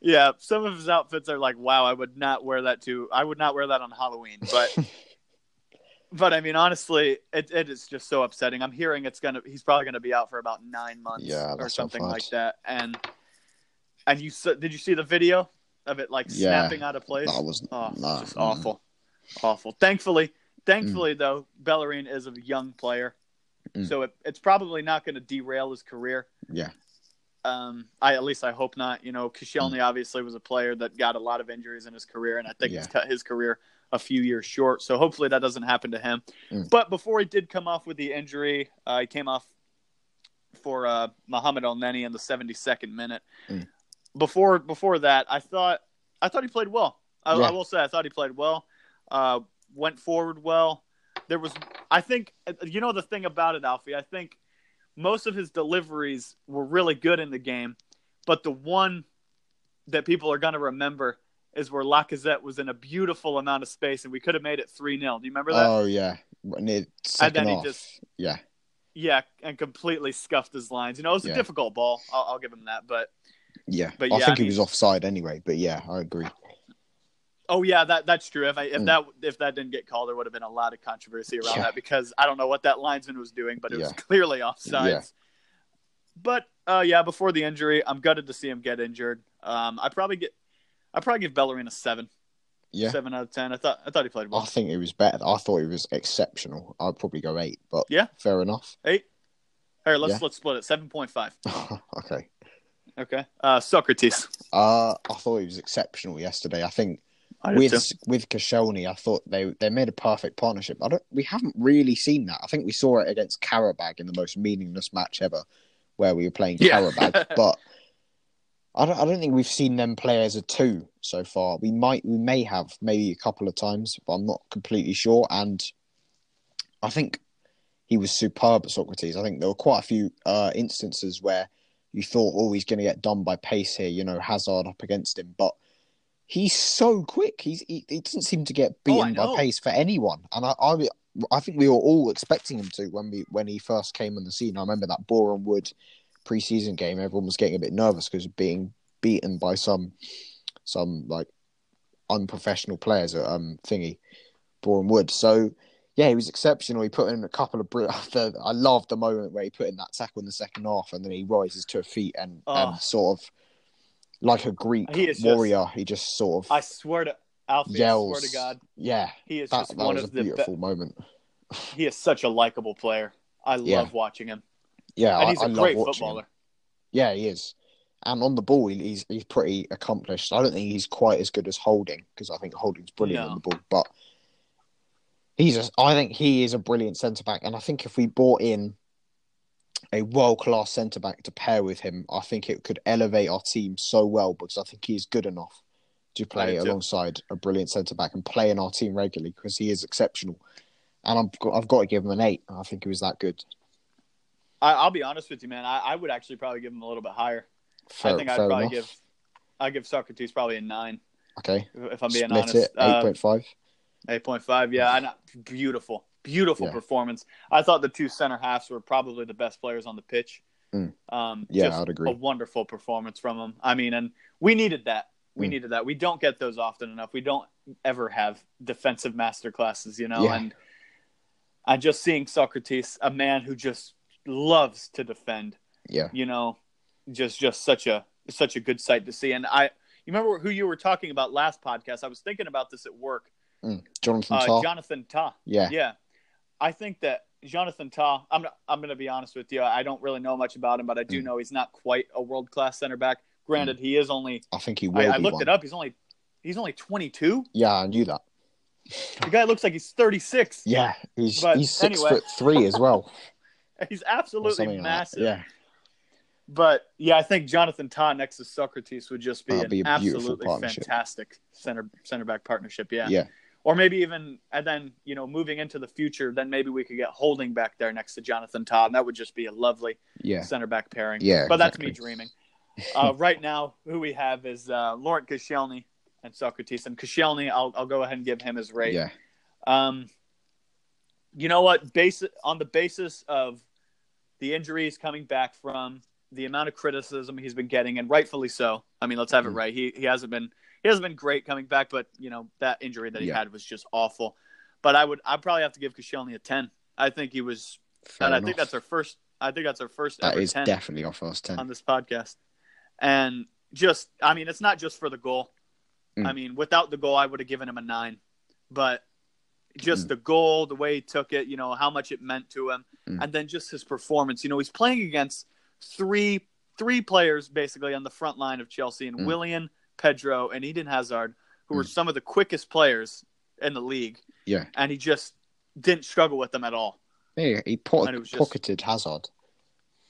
yeah some of his outfits are like wow i would not wear that to i would not wear that on halloween but but i mean honestly it, it is just so upsetting. I'm hearing it's gonna he's probably gonna be out for about nine months Yeah, or something like that. And and you did you see the video of it like Yeah, snapping out of place? That was oh nah, just mm. awful. Awful. Thankfully thankfully though Bellerin is a young player. Mm. so it, it's probably not going to derail his career. Yeah, um, I at least I hope not. You know, Koscielny obviously was a player that got a lot of injuries in his career, and I think it's Yeah. cut his career a few years short. So hopefully that doesn't happen to him. Mm. But before he did come off with the injury, uh, he came off for uh, Mohamed Elneny in the 72nd minute. Mm. Before before that, I thought I thought he played well. I, Yeah. I will say I thought he played well. Uh, went forward well. There was, I think, you know, the thing about it, Alfie. I think most of his deliveries were really good in the game, but the one that people are going to remember is where Lacazette was in a beautiful amount of space and we could have made it 3 0. Do you remember that? Oh yeah, near second then he just- Yeah, yeah, and completely scuffed his lines. You know, it was a difficult ball. I'll, I'll give him that. But, yeah. But I think I he was offside anyway. But yeah, I agree. Oh, yeah, that that's true. If, I, if, Mm. that, if that didn't get called, there would have been a lot of controversy around Yeah. that because I don't know what that linesman was doing, but it was clearly offsides. Yeah. But uh, yeah, before the injury, I'm gutted to see him get injured. Um, I probably get, I probably give Bellerin a seven, Yeah, seven out of ten. I thought I thought he played well. I think it was better. I thought it was exceptional. I'd probably go eight, but Yeah. fair enough. Eight. All right, let's Yeah. let's split it. Seven point five. okay. Okay. Uh, Sokratis. Uh, I thought he was exceptional yesterday. I think I with too. with Koscielny, I thought they they made a perfect partnership. I don't. We haven't really seen that. I think we saw it against Qarabag in the most meaningless match ever, where we were playing Yeah. Qarabag. but I don't. I don't think we've seen them play as a two so far. We might. We may have maybe a couple of times, but I'm not completely sure. And I think he was superb at Sokratis. I think there were quite a few uh, instances where you thought, oh, he's going to get done by pace here. You know, Hazard up against him, but he's so quick. He's he, he doesn't seem to get Oh, beaten by pace for anyone. And I, I I think we were all expecting him to when we when he first came on the scene. I remember that Boreham Wood preseason game. Everyone was getting a bit nervous because of being beaten by some some like unprofessional players at um thingy Boreham Wood. So yeah, he was exceptional. He put in a couple of br- the, I love the moment where he put in that tackle in the second half, and then he rises to a feet and, Oh. and sort of like a Greek He is just- warrior. he just sort of I swear to Alfie, yells. I swear to God, Yeah, he is that, just that one was a of the beautiful best. moment. He is such a likable player. I love Yeah. watching him, Yeah, and I, he's I a love great footballer. him. Yeah, he is. And on the ball, he's he's pretty accomplished. I don't think he's quite as good as Holding because I think Holding's brilliant No. on the ball, but he's. A, I think he is a brilliant centre back, and I think if we bought in a world class centre back to pair with him, I think it could elevate our team so well because I think he's good enough to play alongside a brilliant centre back and play in our team regularly because he is exceptional. And I'm, I've got to give him an eight. I think he was that good. I, I'll be honest with you, man. I, I would actually probably give him a little bit higher. Fair, I think I'd probably enough. give I give Sokratis probably a nine, Okay. if I'm being Split honest. it, Uh, 8.5. Eight point five, yeah, and beautiful, beautiful Yeah. performance. I thought the two center halves were probably the best players on the pitch. Mm. Um, Yeah, just I'd agree. A wonderful performance from them. I mean, and we needed that. We Mm. needed that. We don't get those often enough. We don't ever have defensive master classes, you know. Yeah. And and just seeing Sokratis, a man who just loves to defend, Yeah. you know, just just such a such a good sight to see. And I, you remember who you were talking about last podcast? I was thinking about this at work. Mm. Jonathan Uh, Tah. Jonathan Tah. yeah. Yeah, I think that Jonathan Tah. I'm I'm going to be honest with you. I don't really know much about him, but I do Mm. know he's not quite a world class center back. Granted, he is only. I think he I, will I be looked one. it up. He's only he's only 22. Yeah, I knew that. The guy looks like he's 36. Yeah, he's But he's six anyway. foot three as well. He's absolutely something like massive. Yeah, But yeah, I think Jonathan Tah next to Sokratis would just be That'd an be absolutely fantastic center center back partnership. Yeah. yeah, Or maybe even and then you know moving into the future, then maybe we could get Holding back there next to Jonathan Todd, and that would just be a lovely yeah, center back pairing. Yeah, but that's me dreaming. Uh, right now, who we have is uh, Laurent Koscielny and Sokratis. And Koscielny, I'll I'll go ahead and give him his rate. yeah, Um, you know what? Base on the basis of the injuries coming back from the amount of criticism he's been getting, and rightfully so. I mean, let's have it Mm. right. He he hasn't been he hasn't been great coming back, but you know that injury that he Yeah. had was just awful. But I would I probably have to give Koscielny a ten. I think he was, Fair and I think that's our first. I think that's our first that is definitely our first ten. on this podcast. And just, I mean, it's not just for the goal. Mm. I mean, without the goal, I would have given him a nine. But just Mm. the goal, the way he took it, you know, how much it meant to him, Mm. and then just his performance. You know, he's playing against three three players basically on the front line of Chelsea, and Mm. Willian, Pedro, and Eden Hazard, who were Mm. some of the quickest players in the league, Yeah, and he just didn't struggle with them at all. yeah, he po- was just- pocketed Hazard.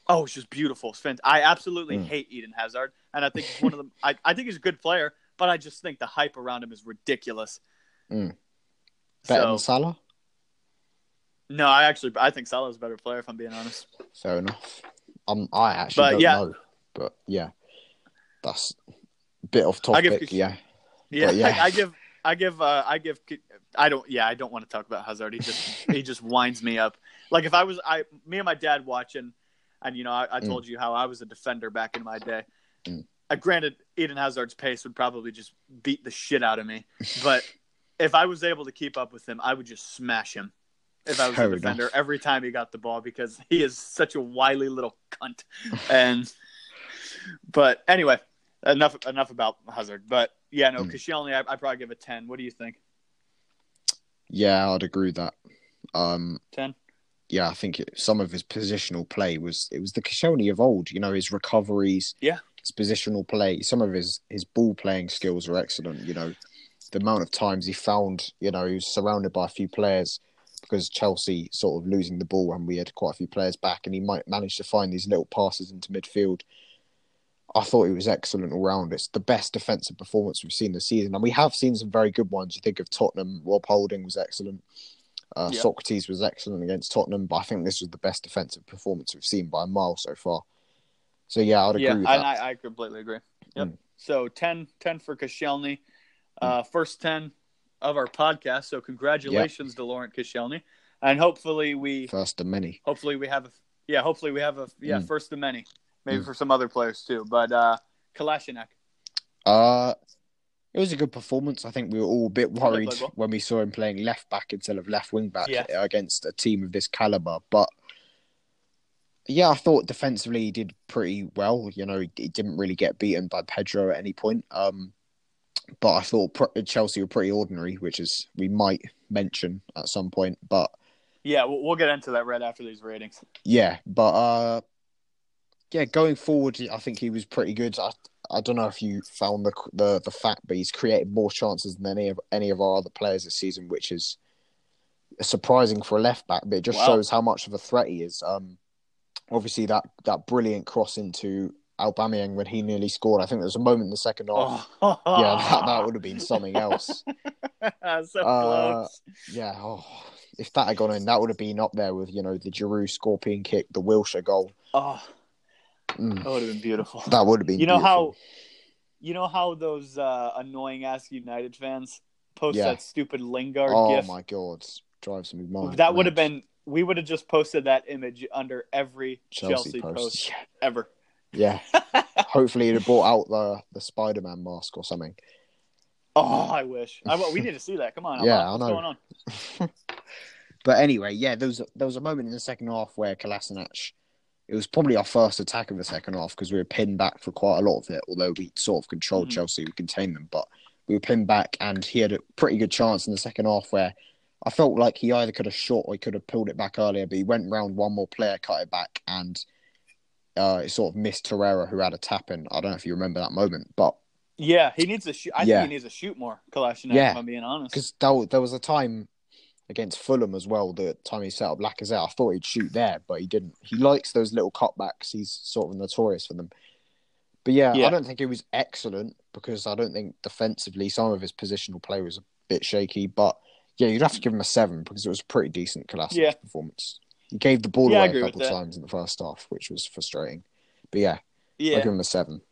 Oh, it's just beautiful. It's I absolutely Mm. hate Eden Hazard, and I think he's one of them. I, I think he's a good player, but I just think the hype around him is ridiculous. Mm. Better So than Salah. no, I actually I think Salah's a better player if I'm being honest. Fair enough. Um, I actually But, don't yeah. know, but yeah, that's bit off I give topic. Yeah, Yeah, But, yeah. I, I give I give uh, I give I don't yeah I don't want to talk about Hazard. He just he just winds me up. Like if I was I me and my dad watching, and you know I, I told you how I was a defender back in my day. Mm. Uh, granted, Eden Hazard's pace would probably just beat the shit out of me, but if I was able to keep up with him, I would just smash him. If I was Fair a defender, enough. every time he got the ball, because he is such a wily little cunt. And but anyway, enough enough about Hazard. But yeah, no, Mm. Koscielny, I I probably give a ten. What do you think? yeah, I'd agree with that. Um, Ten. yeah, I think it, some of his positional play was it was the Koscielny of old. You know, his recoveries. Yeah. His positional play, some of his his ball playing skills are excellent. You know, the amount of times he found, you know, he was surrounded by a few players because Chelsea sort of losing the ball and we had quite a few players back, and he might manage to find these little passes into midfield. I thought he was excellent all round. It's the best defensive performance we've seen this season, and we have seen some very good ones. You think of Tottenham, Rob Holding was excellent. Uh, Yeah. Sokratis was excellent against Tottenham, but I think this was the best defensive performance we've seen by a mile so far. So yeah, I'd agree yeah, with and. I, I completely agree. Yep. Mm. So 10, 10 for Koscielny. Uh, First 10 of our podcast. So congratulations to Laurent Koscielny. And hopefully we First of many. hopefully we have a yeah, hopefully we have a yeah, Mm. first of many. Maybe Mm. for some other players too. But uh Kolasinac. Uh, it was a good performance. I think we were all a bit worried when we saw him playing left back instead of left wing back Yeah. against a team of this caliber. But yeah, I thought defensively he did pretty well. You know, he, didn't really get beaten by Pedro at any point. Um, but I thought Chelsea were pretty ordinary, which is we might mention at some point. But Yeah, we'll, we'll get into that right after these ratings. yeah, but uh, yeah, going forward, I think he was pretty good. I I don't know if you found the the the fact, but he's created more chances than any of any of our other players this season, which is surprising for a left back. But it just Wow. shows how much of a threat he is. Um, obviously that that brilliant cross into Aubameyang when he nearly scored. I think there was a moment in the second half. Oh, Yeah, that, that would have been something else. so Uh, close. Yeah, oh, if that had gone in, that would have been up there with you know the Giroud scorpion kick, the Wilshere goal. Oh, Mm, that would have been beautiful. that would have been. You know how, you know how those uh, annoying ass United fans post Yeah. that stupid Lingard Oh gif. my god, drives me mad. that would have been. We would have just posted that image under every Chelsea, Chelsea post, post. ever. Yeah, hopefully he'd brought out the the Spider Man mask or something. Oh, I wish. I, we need to see that. Come on. Yeah, I What's know. going on? But anyway, yeah, there was a, there was a moment in the second half where Kolasinac, it was probably our first attack of the second half because we were pinned back for quite a lot of it. Although we sort of controlled Mhm. Chelsea, we contained them, but we were pinned back, and he had a pretty good chance in the second half where I felt like he either could have shot or he could have pulled it back earlier, but he went round one more player, cut it back, and uh, it sort of missed Torreira who had a tap in. I don't know if you remember that moment, but Yeah, he needs to shoot. I Yeah. think he needs to shoot more, Kolasinac. Yeah. If I'm being honest. because there, there was a time against Fulham as well. The time he set up Lacazette, I thought he'd shoot there, but he didn't. He likes those little cutbacks. He's sort of notorious for them. But yeah, Yeah. I don't think he was excellent because I don't think defensively some of his positional play was a bit shaky. But yeah, you'd have to give him a seven because it was a pretty decent Kolasinac Yeah. performance. He gave the ball Yeah, away a couple of times in the first half, which was frustrating. But yeah, I'll give him a seven.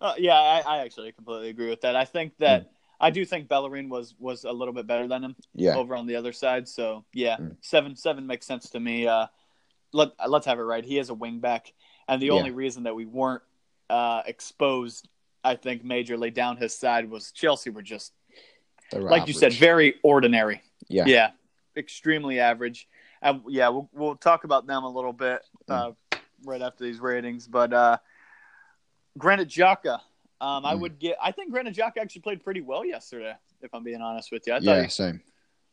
uh, yeah, I, I actually completely agree with that. I think that Hmm. I do think Bellerin was was a little bit better than him Yeah, over on the other side. So yeah, Mm. seven seven makes sense to me. Uh, let let's have it right. He is a wing back, and the Yeah. only reason that we weren't uh, exposed, I think, majorly down his side was Chelsea were just were like you said, very ordinary. yeah, Yeah, extremely average. And yeah, we'll we'll talk about them a little bit uh, right after these ratings. But uh, Granit Xhaka, um, I Mm. would get. I think Granit Xhaka actually played pretty well yesterday. If I'm being honest with you, I thought yeah, he, same.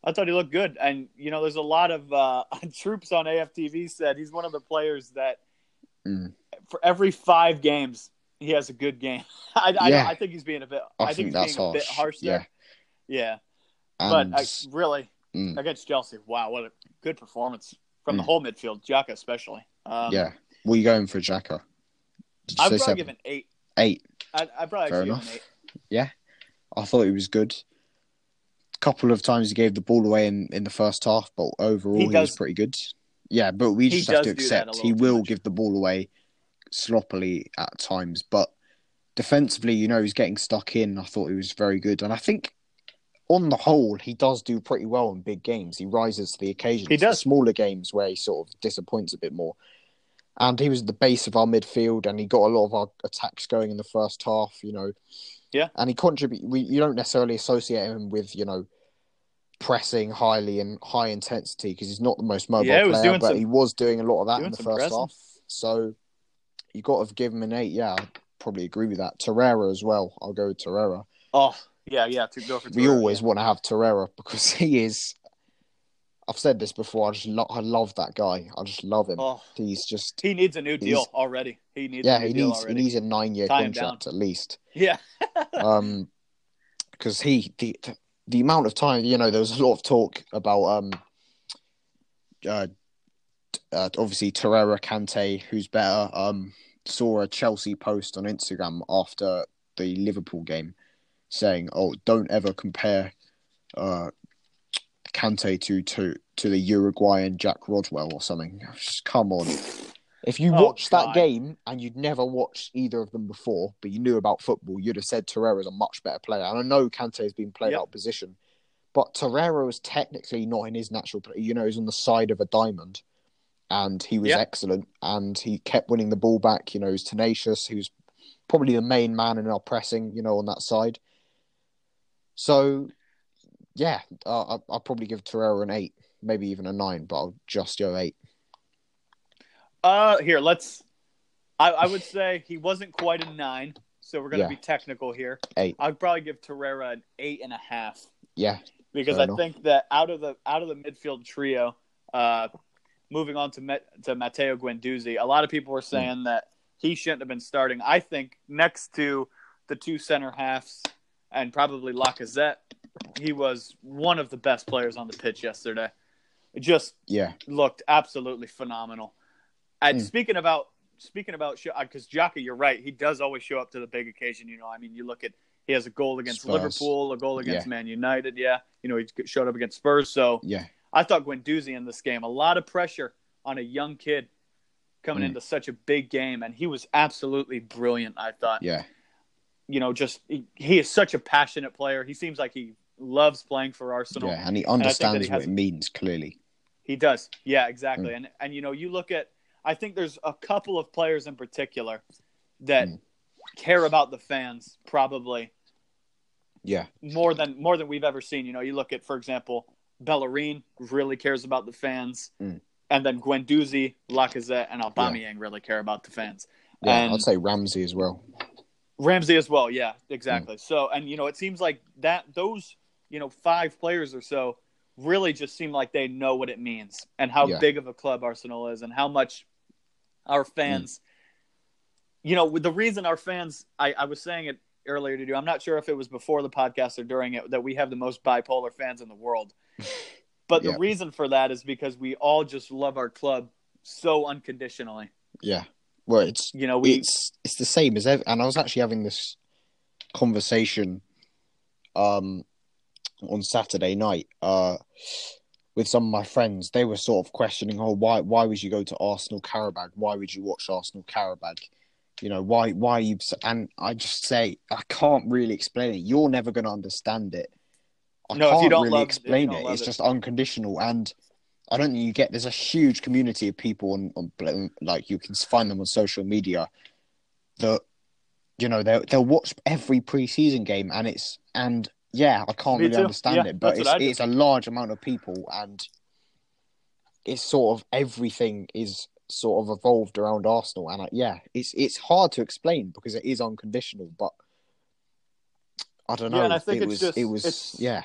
I thought he looked good. And you know, there's a lot of uh, Troopz on AFTV said he's one of the players that Mm. for every five games he has a good game. I, I, Yeah. I think he's being a bit. I, I, think, he's that's being a bit harsh. harsh there. Yeah, Yeah, and but I, really, mm, against Chelsea. Wow, what a good performance from the Mm. whole midfield, Xhaka especially. Um, yeah. Are you going for, Xhaka? I'd probably seven? give an eight. Eight. I'd, I'd probably Fair enough. give an eight. I thought he was good. A couple of times he gave the ball away in, in the first half, but overall He he, does- was pretty good. Yeah, but we just have to does do that a accept he will much. give the ball away sloppily at times, but defensively, you know, he's getting stuck in. I thought he was very good, and I think on the whole, he does do pretty well in big games. He rises to the occasion. He does. smaller games where he sort of disappoints a bit more. And he was at the base of our midfield, and he got a lot of our attacks going in the first half. You know, Yeah. and he contribute. We you don't necessarily associate him with you know pressing highly and high intensity because he's not the most mobile Yeah, player, but some- he was doing a lot of that in the first pressing. half. So you got to give him an eight. Yeah, I'd probably agree with that. Torreira as well. I'll go with Torreira. Oh, yeah, yeah. To go for We always yeah. want to have Torreira because he is I've said this before. I just lo- I love that guy. I just love him. Oh, He's just he needs a new deal already. He needs yeah. a new He deal needs he needs a nine year contract at least. yeah. Um, because he the the amount of time you know there was a lot of talk about um uh, uh obviously Torreira Kante who's better um saw a Chelsea post on Instagram after the Liverpool game saying oh don't ever compare uh Kante to to to the Uruguayan Jack Rodwell or something Just come on if you Oh, watched that game and you'd never watched either of them before, but you knew about football, you'd have said Torreira's a much better player. And I know Kante has been played Yep. out of position, but Torreira was technically not in his natural play. You know, he's on the side of a diamond, and he was Yeah. excellent, and he kept winning the ball back. You know, he was tenacious. He was probably the main man in our pressing. You know, on that side. So, yeah, uh, I'll, I'll probably give Torreira an eight, maybe even a nine, but I'll just go eight. Uh, here, let's. I, I would say he wasn't quite a nine, so we're going to Yeah. be technical here. Eight. I'd probably give Torreira an eight and a half Yeah, because I enough. think that out of the out of the midfield trio, uh, moving on to Met, to Matteo Guendouzi, a lot of people were saying that he shouldn't have been starting. I think next to the two center halves and probably Lacazette, he was one of the best players on the pitch yesterday. It just yeah, looked absolutely phenomenal. And Mm. speaking about speaking about because Xhaka, you're right. He does always show up to the big occasion. You know, I mean, you look at he has a goal against Spurs. Liverpool, a goal against Yeah. Man United. Yeah, you know, he showed up against Spurs. So yeah, I thought Guendouzi in this game, a lot of pressure on a young kid coming Mm. into such a big game, and he was absolutely brilliant. I thought, yeah. you know, just he, he is such a passionate player. He seems like he loves playing for Arsenal. Yeah, and he I think that understands he what has- it means clearly. He does. Yeah, exactly. Mm. And and you know, you look at I think there's a couple of players in particular that Mm. care about the fans probably Yeah, more than more than we've ever seen. You know, you look at for example, Bellerin really cares about the fans. Mm. And then Guendouzi, Lacazette, and Aubameyang really care about the fans. yeah. And- I'd say Ramsey as well. Ramsey as well, yeah, exactly. So, and you know, it seems like that those you know five players or so really just seem like they know what it means and how Yeah. big of a club Arsenal is and how much our fans. You know, the reason our fans, I, I was saying it earlier to do. I'm not sure if it was before the podcast or during it that we have the most bipolar fans in the world. But Yeah. the reason for that is because we all just love our club so unconditionally. Yeah. Well, it's You know, we it's it's the same as ever. And I was actually having this conversation um on Saturday night uh with some of my friends. They were sort of questioning, "Oh, why why would you go to Arsenal Qarabag? Why would you watch Arsenal Qarabag? You know, why why are you?" s-" And I just say, I can't really explain it. You're never going to understand it. I No, if can't you don't really love- explain it. It's it. just unconditional and. I don't think you get. There's a huge community of people on, on like you can find them on social media that you know they'll they'll watch every preseason game and it's and yeah I can't Me really too. understand Yeah, it but it's I it's a large amount of people and it's sort of everything is sort of evolved around Arsenal and uh, yeah it's it's hard to explain because it is unconditional but I don't know Yeah, and I think it it's was just- it was it's- yeah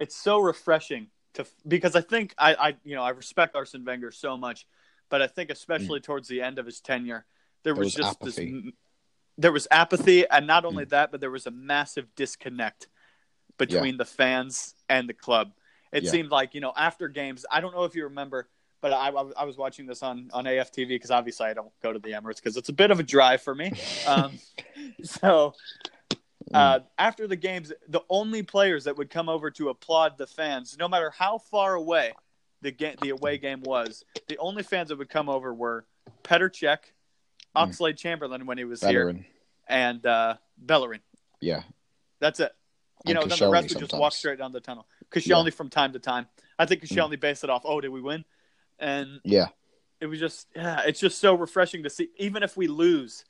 it's so refreshing to because I think I, I you know I respect Arsene Wenger so much, but I think especially towards the end of his tenure, there, Mm. There was, was just this apathy. There was apathy, and not only Mm. that, but there was a massive disconnect between the fans and the club. It Yeah. seemed like you know after games, I don't know if you remember. But I, I was watching this on, on AFTV because obviously I don't go to the Emirates because it's a bit of a drive for me. Um, so uh, after the games, the only players that would come over to applaud the fans, no matter how far away the the away game was, the only fans that would come over were Petr Cech, Oxlade Chamberlain when he was here, and uh, Bellerin. yeah That's it. You And know, then the Koscielny rest would just walk straight down the tunnel. Koscielny from time to time. I think Koscielny based it off, oh, did we win? And yeah it was just, yeah, it's just so refreshing to see. Even if we lose,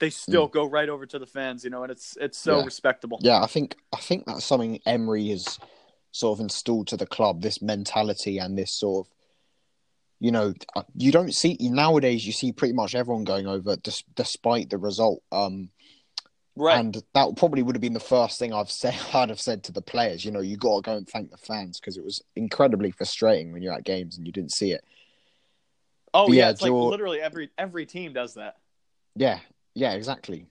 they still go right over to the fans, you know, and it's it's so Mm. Yeah. respectable. Yeah, I think I think that's something Emery has sort of installed to the club. This mentality and this sort of, you know, uh, you don't see nowadays. You see pretty much everyone going over, des- despite the result. Um, Right. And that probably would have been the first thing I've said. I'd have said to the players, you know, you got to go and thank the fans because it was incredibly frustrating when you're at games and you didn't see it. oh but yeah, yeah, it's like literally every every team does that. Yeah, yeah, exactly.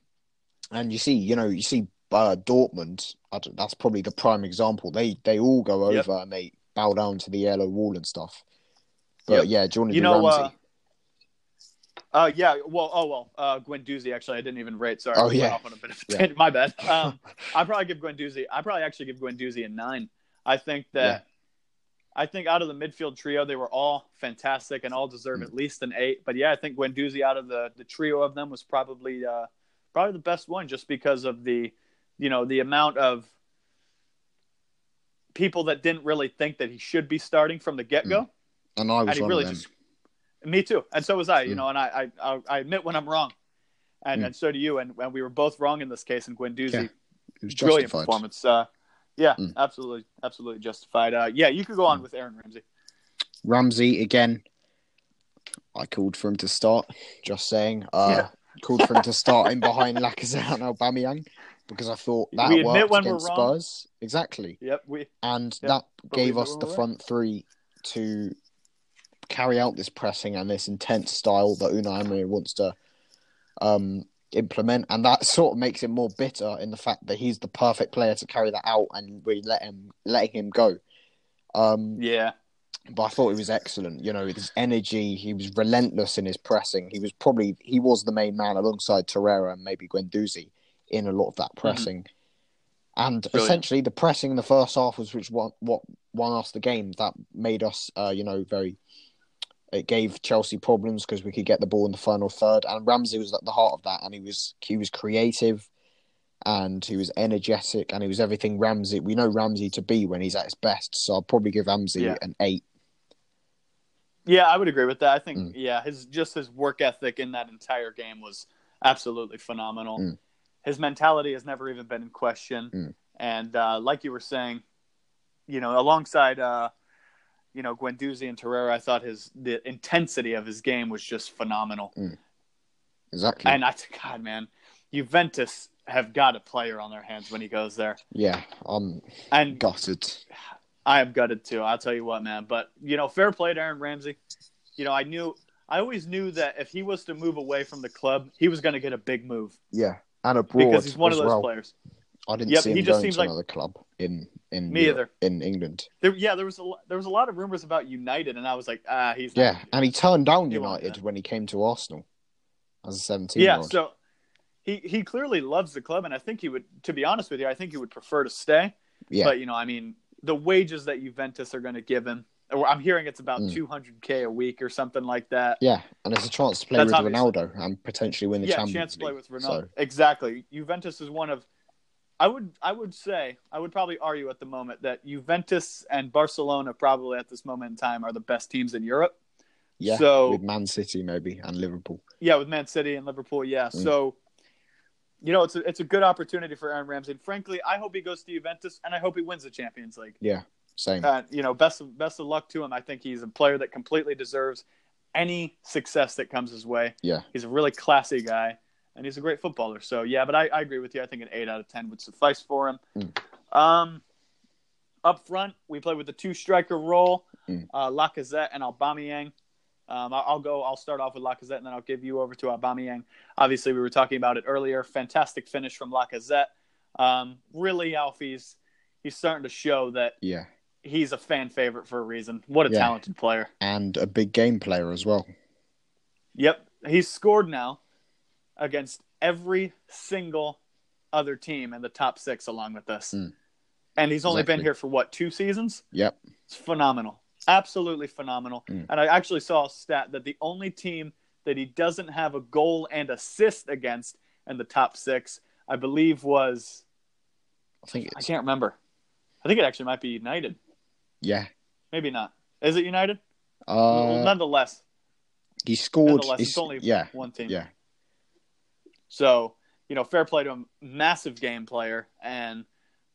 And you see, you know, you see uh, Dortmund. That's probably the prime example. They they all go over Yep. and they bow down to the yellow wall and stuff. But Yep. yeah, do you want to You do know, Ramsey? uh, Uh, yeah. Well, oh well. Uh, Guendouzi actually, I didn't even rate. Sorry. Oh, I yeah. on a bit of a Yeah. My bad. Um, I'd probably give Guendouzi. I probably actually give Guendouzi a nine. I think that. I think out of the midfield trio, they were all fantastic and all deserve Mm. at least an eight. But yeah, I think Guendouzi out of the, the trio of them was probably uh, probably the best one, just because of the, you know, the amount of people that didn't really think that he should be starting from the get go and I was and really just me too and so was i you Mm. know and I, I i admit when i'm wrong and Mm. and so do you and, and we were both wrong in this case and Guendouzi Yeah, It was brilliant justified. performance uh yeah Mm. absolutely absolutely justified uh yeah you could go on Mm. with aaron ramsey Ramsey again. I called for him to start. Just saying. Uh, Called for him to start in behind Lacazette and Aubameyang because I thought that We worked when against. Spurs. Exactly. yep we and Yeah, that but we gave us the front three to carry out this pressing and this intense style that Unai Emery wants to um, implement, and that sort of makes him more bitter in the fact that he's the perfect player to carry that out, and we let him letting him go. Um, yeah but I thought he was excellent. You know, his energy, he was relentless in his pressing. He was probably he was the main man alongside Torreira and maybe Guendouzi in a lot of that pressing. And Brilliant. essentially, the pressing in the first half was which what what won us the game. That made us, uh, you know, very. It gave Chelsea problems because we could get the ball in the final third, and Ramsey was at the heart of that. And he was he was creative, and he was energetic, and he was everything Ramsey. We know Ramsey to be when he's at his best. So I'll probably give Ramsey Yeah. an eight. yeah i would agree with that i think Mm. yeah his just his work ethic in that entire game was absolutely phenomenal Mm. his mentality has never even been in question Mm. and uh, like you were saying you know alongside uh, you know Guendouzi and Torreira, I thought his the intensity of his game was just phenomenal. Mm. Exactly. And I said, God man, Juventus have got a player on their hands when he goes there, yeah, I'm and gutted. I am gutted too. I'll tell you what, man. But you know, fair play to Aaron Ramsey. You know, I knew I always knew that if he was to move away from the club, he was going to get a big move Yeah, and abroad because he's one of those well. players. I didn't Yep, see him he just going seems to like- another club in in Me Europe- in England. There, yeah, there was a there was a lot of rumors about United, and I was like, ah, he's Yeah, and he turned down United when he came to Arsenal as a seventeen. Yeah, so he he clearly loves the club, and I think he would. To be honest with you, I think he would prefer to stay. yeah, But you know, I mean, the wages that Juventus are going to give him, or I'm hearing it's about Mm. 200k a week or something like that. yeah, and it's a chance to play That's with Ronaldo and potentially win the yeah, Champions chance to play League. with Ronaldo. So Exactly. Juventus is one of. I would I would say I would probably argue at the moment that Juventus and Barcelona probably at this moment in time are the best teams in Europe. yeah, So- with Man City maybe and Liverpool. Yeah, with Man City and Liverpool. Yeah, Mm. so you know it's a it's a good opportunity for Aaron Ramsey. And frankly, I hope he goes to Juventus and I hope he wins the Champions League. Yeah, same. Uh, you know, best of, best of luck to him. I think he's a player that completely deserves any success that comes his way. yeah, He's a really classy guy, and he's a great footballer. So yeah, but I, I agree with you. I think an eight out of ten would suffice for him. Mm. Um, up front, we play with the two striker role, Mm. uh, Lacazette and Aubameyang. Um, I'll, I'll go. I'll start off with Lacazette, and then I'll give you over to Aubameyang. Obviously, we were talking about it earlier. Fantastic finish from Lacazette. Um, really, Alfie's he's starting to show that yeah, he's a fan favorite for a reason. What a Yeah. talented player. and a big game player as well. Yep, he's scored now against every single other team in the top six along with us. Mm. And he's only been here for what, two seasons? Yep, It's phenomenal. Absolutely phenomenal. Mm. And I actually saw a stat that the only team that he doesn't have a goal and assist against in the top six, I believe was I think I can't remember. I think it actually might be United. yeah. Maybe not. Is it United? Uh, Nonetheless, he scored. nonetheless, he's- it's only yeah, one team. yeah, So, you know, fair play to him. Massive game player, and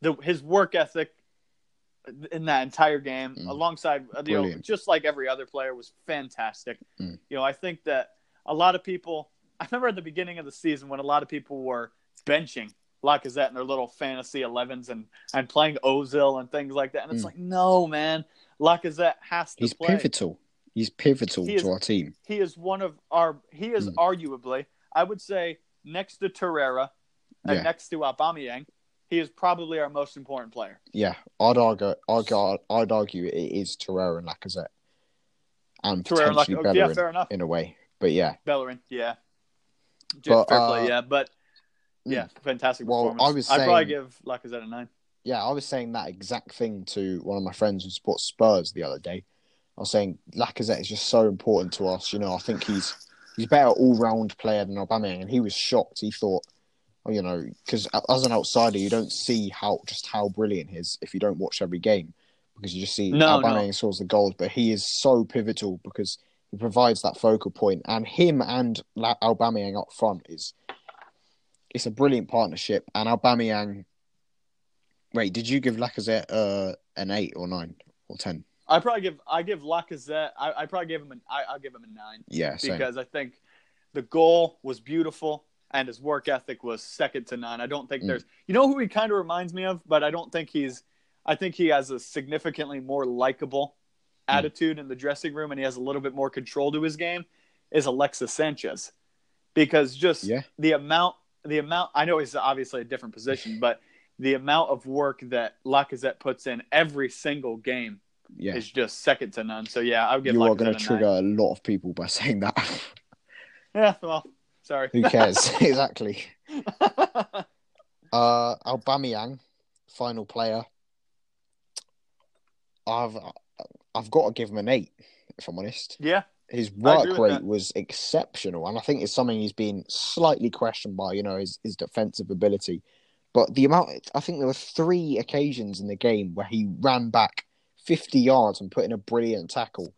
the his work ethic in that entire game, Mm. alongside uh, you know, just like every other player, was fantastic. Mm. You know, I think that a lot of people. I remember at the beginning of the season when a lot of people were benching Lacazette in their little fantasy 11s and and playing Ozil and things like that. And it's Mm. like, no, man, Lacazette has to He's play. pivotal. He's pivotal He to is- our team. He is one of our. He is Mm. arguably, I would say, next to Torreira and Yeah. next to Aubameyang, he is probably our most important player. Yeah, I'd argue, argue, I'd argue it is Torreira and Lacazette, and Torreira, and Lac- potentially oh, yeah, fair enough. in a way. But yeah, Bellerin, yeah. But, Fair uh, play, yeah, but mm. yeah, fantastic Well, performance. I was I'd probably give Lacazette a nine. yeah, I was saying that exact thing to one of my friends who supports Spurs the other day. I was saying Lacazette is just so important to us. You know, I think he's he's a better all round player than Aubameyang, and he was shocked. He thought, oh, you know, because as an outsider, you don't see how just how brilliant he is if you don't watch every game, because you just see No, Aubameyang no. scores the goals, but he is so pivotal because he provides that focal point, and him and La- Aubameyang up front is it's a brilliant partnership. And Aubameyang, wait, did you give Lacazette uh, an eight or nine or ten? I probably give I give Lacazette. I, I probably give him an I, I'll give him a nine Yeah, because I think the goal was beautiful and his work ethic was second to none. I don't think Mm. there's you know who he kind of reminds me of, but I don't think he's. I think he has a significantly more likable Mm. attitude in the dressing room, and he has a little bit more control to his game. Is Alexis Sanchez because just Yeah. the amount the amount I know he's obviously a different position, but the amount of work that Lacazette puts in every single game yeah, is just second to none. So yeah, I would give you are going to nine. trigger a lot of people by saying that. Yeah, well, sorry. Who cares? exactly. Uh, Aubameyang, final player. I've I've got to give him an eight, if I'm honest. yeah, His work rate that. was exceptional, and I think it's something he's been slightly questioned by. You know, his his defensive ability, but the amount. I think there were three occasions in the game where he ran back 50 yards and put in a brilliant tackle,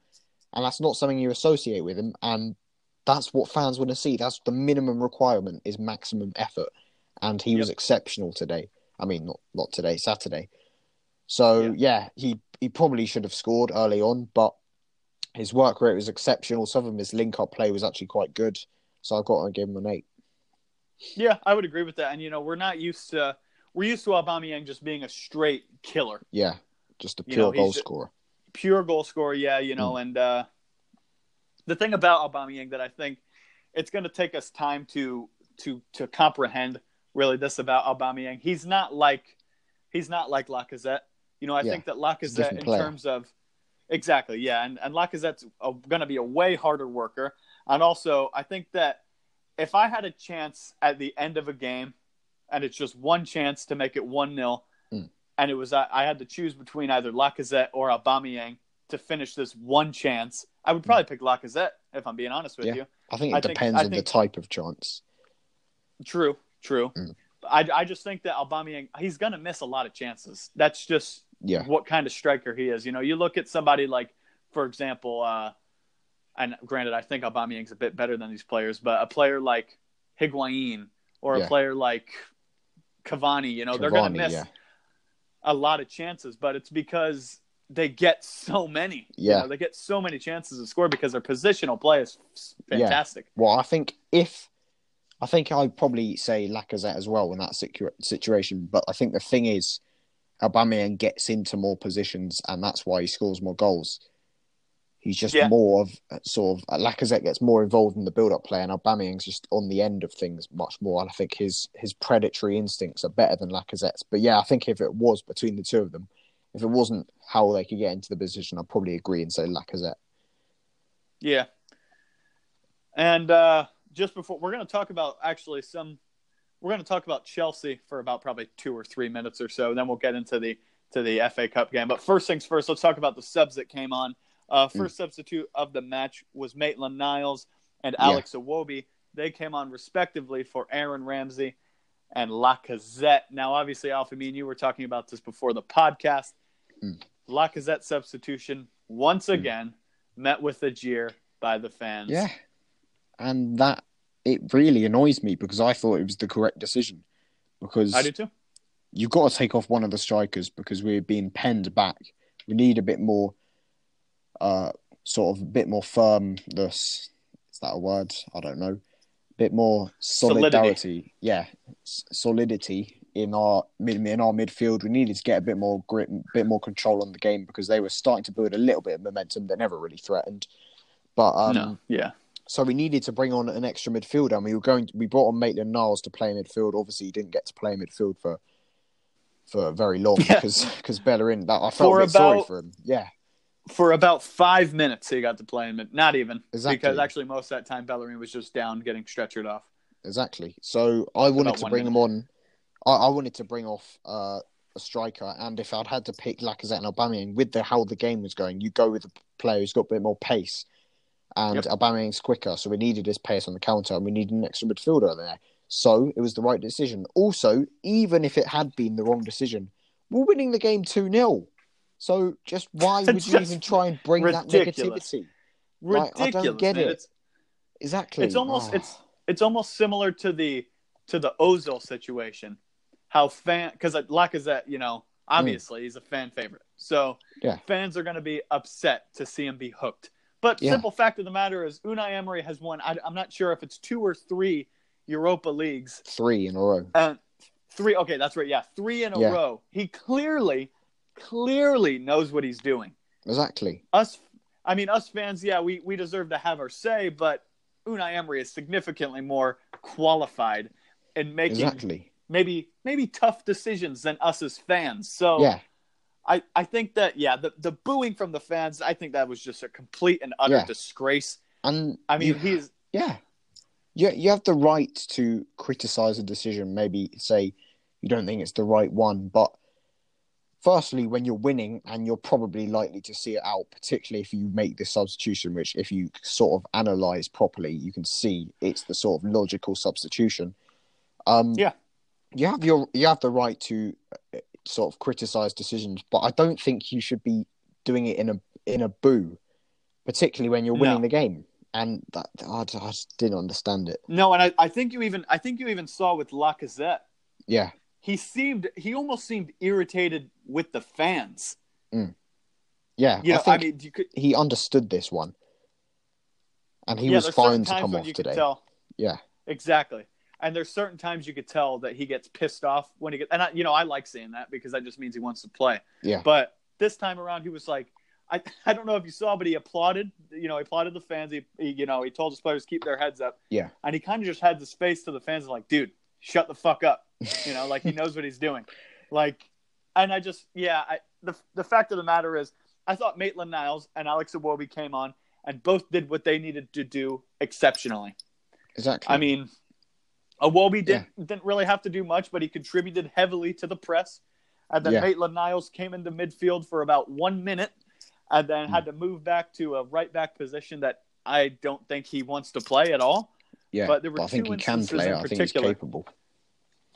and that's not something you associate with him. And that's what fans want to see. That's the minimum requirement is maximum effort, and he was exceptional today. I mean, not not today, Saturday. So Yeah. yeah, he he probably should have scored early on, but his work rate was exceptional. Some of his link up play was actually quite good. So I've got to give him an eight. yeah, I would agree with that. And you know, we're not used to we're used to Aubameyang just being a straight killer, Yeah, just a You pure know, goal scorer. pure goal scorer. Yeah, you know, and uh, the thing about Aubameyang that I think it's going to take us time to to to comprehend really this about Aubameyang. He's not like he's not like Lacazette. You know, I Yeah, think that Lacazette in player. terms of exactly, yeah, and and Lacazette's going to be a way harder worker, and also I think that if I had a chance at the end of a game, and it's just one chance to make it one 0 Mm. And it was I, I had to choose between either Lacazette or Aubameyang to finish this one chance, I would probably pick Lacazette if I'm being honest with Yeah. you. I think it I depends I on think- the type of chance. True, true. Mm. I, I just think that Aubameyang he's going to miss a lot of chances. That's just Yeah, what kind of striker he is. You know, you look at somebody like, for example, uh, and granted, I think Aubameyang's a bit better than these players, but a player like Higuain or a player like Cavani, you know, they're going to miss yeah. A lot of chances, but it's because they get so many. You Yeah. know, they get so many chances to score because their positional play is Yeah. fantastic. Well, I think if I think I'd probably say Lacazette as well in that situ- situation, but I think the thing is, Aubameyang gets into more positions, and that's why he scores more goals. He's just Yeah. more of sort of Lacazette gets more involved in the build-up play, and Aubameyang's just on the end of things much more. And I think his his predatory instincts are better than Lacazette's. But yeah, I think if it was between the two of them, if it wasn't how they could get into the position, I'd probably agree and say Lacazette. Yeah. And uh, just before we're going to talk about actually some, we're going to talk about Chelsea for about probably two or three minutes or so. Then we'll get into the to the FA Cup game. But first things first, let's talk about the subs that came on. Uh, first substitute of the match was Maitland Niles and Yeah. Alex Iwobi. They came on respectively for Aaron Ramsey and Lacazette. Now, obviously, Alfie, me and you were talking about this before the podcast. Mm. Lacazette substitution once again met with a jeer by the fans. Yeah. And that it really annoys me because I thought it was the correct decision. Because I do too. you've got to take off one of the strikers because we're being penned back. We need a bit more uh sort of a bit more firmness. Is that a word? I don't know. bit more solidarity. Yeah, s- solidity in our in our midfield. We needed to get a bit more grip, a bit more control on the game because they were starting to build a little bit of momentum. They never really threatened, but um, no, yeah, so we needed to bring on an extra midfielder, and we were going. To, we brought on Maitland Niles to play midfield. Obviously, he didn't get to play midfield for for very long Yeah. because because Bellerin. That I felt For a bit sorry for him. Yeah, for about five minutes he got to play him. Not even Exactly. because actually most of that time Bellerin was just down getting stretchered off. exactly. So I wanted About to bring him on. I, I wanted to bring off uh, a striker, and if I'd had to pick Lacazette and Aubameyang with the how the game was going, you go with a player who's got a bit more pace. And Yep. Aubameyang's quicker, so we needed his pace on the counter, and we needed an extra midfielder there. So it was the right decision. Also, even if it had been the wrong decision, we're winning the game 2 0. So just why would you even try and bring that ridiculous. negativity? Like, I Ridiculous. don't get man. it. It's, Exactly. it's almost Oh. it's it's almost similar to the to the Ozil situation. How fan because Lacazette, you know, obviously he's a fan favorite, so Mm. Yeah. fans are going to be upset to see him be hooked. But Yeah. simple fact of the matter is, Unai Emery has won. I, I'm not sure if it's two or three Europa leagues three in a row. And three. Okay, that's right. Yeah, three in a Yeah. row. He clearly, clearly knows what he's doing. Exactly. Us, I mean, us fans. Yeah, we we deserve to have our say, but Unai Emery is significantly more qualified in making Exactly. maybe maybe tough decisions than us as fans. So Yeah. I I think that yeah, the the booing from the fans. I think that was just a complete and utter Yeah. disgrace. And I mean, you- he's Yeah. You, you have the right to criticize a decision, maybe say you don't think it's the right one. But firstly, when you're winning and you're probably likely to see it out, particularly if you make this substitution, which if you sort of analyze properly, you can see it's the sort of logical substitution. Um, Yeah. You have your you have the right to uh, sort of criticize decisions, but I don't think you should be doing it in a in a boo, particularly when you're winning No. the game. And that I, I just didn't understand it. no, and I, I think you even I think you even saw with Lacazette. Yeah, he seemed he almost seemed irritated with the fans. Mm. yeah. You know, I I, mean, could, he understood this one, and he yeah, was fine to come off you today. Could tell, Yeah, exactly. And there's certain times you could tell that he gets pissed off when he gets, and I, you know, I like saying that because that just means he wants to play. yeah, But this time around, he was like, I, I don't know if you saw, but he applauded. You know, he applauded the fans. He, he you know, he told his players to keep their heads up. Yeah. And he kind of just had this face to the fans, like, dude, shut the fuck up. You know, like he knows what he's doing. Like, and I just, yeah, I, the the fact of the matter is, I thought Maitland Niles and Alex Iwobi came on and both did what they needed to do exceptionally. exactly. I mean, Iwobi didn't didn't really have to do much, but he contributed heavily to the press. And then Yeah. Maitland Niles came into midfield for about one minute, and then Hmm. had to move back to a right back position that I don't think he wants to play at all. Yeah, but there were I think two he can instances play. in. I think he's particular. capable.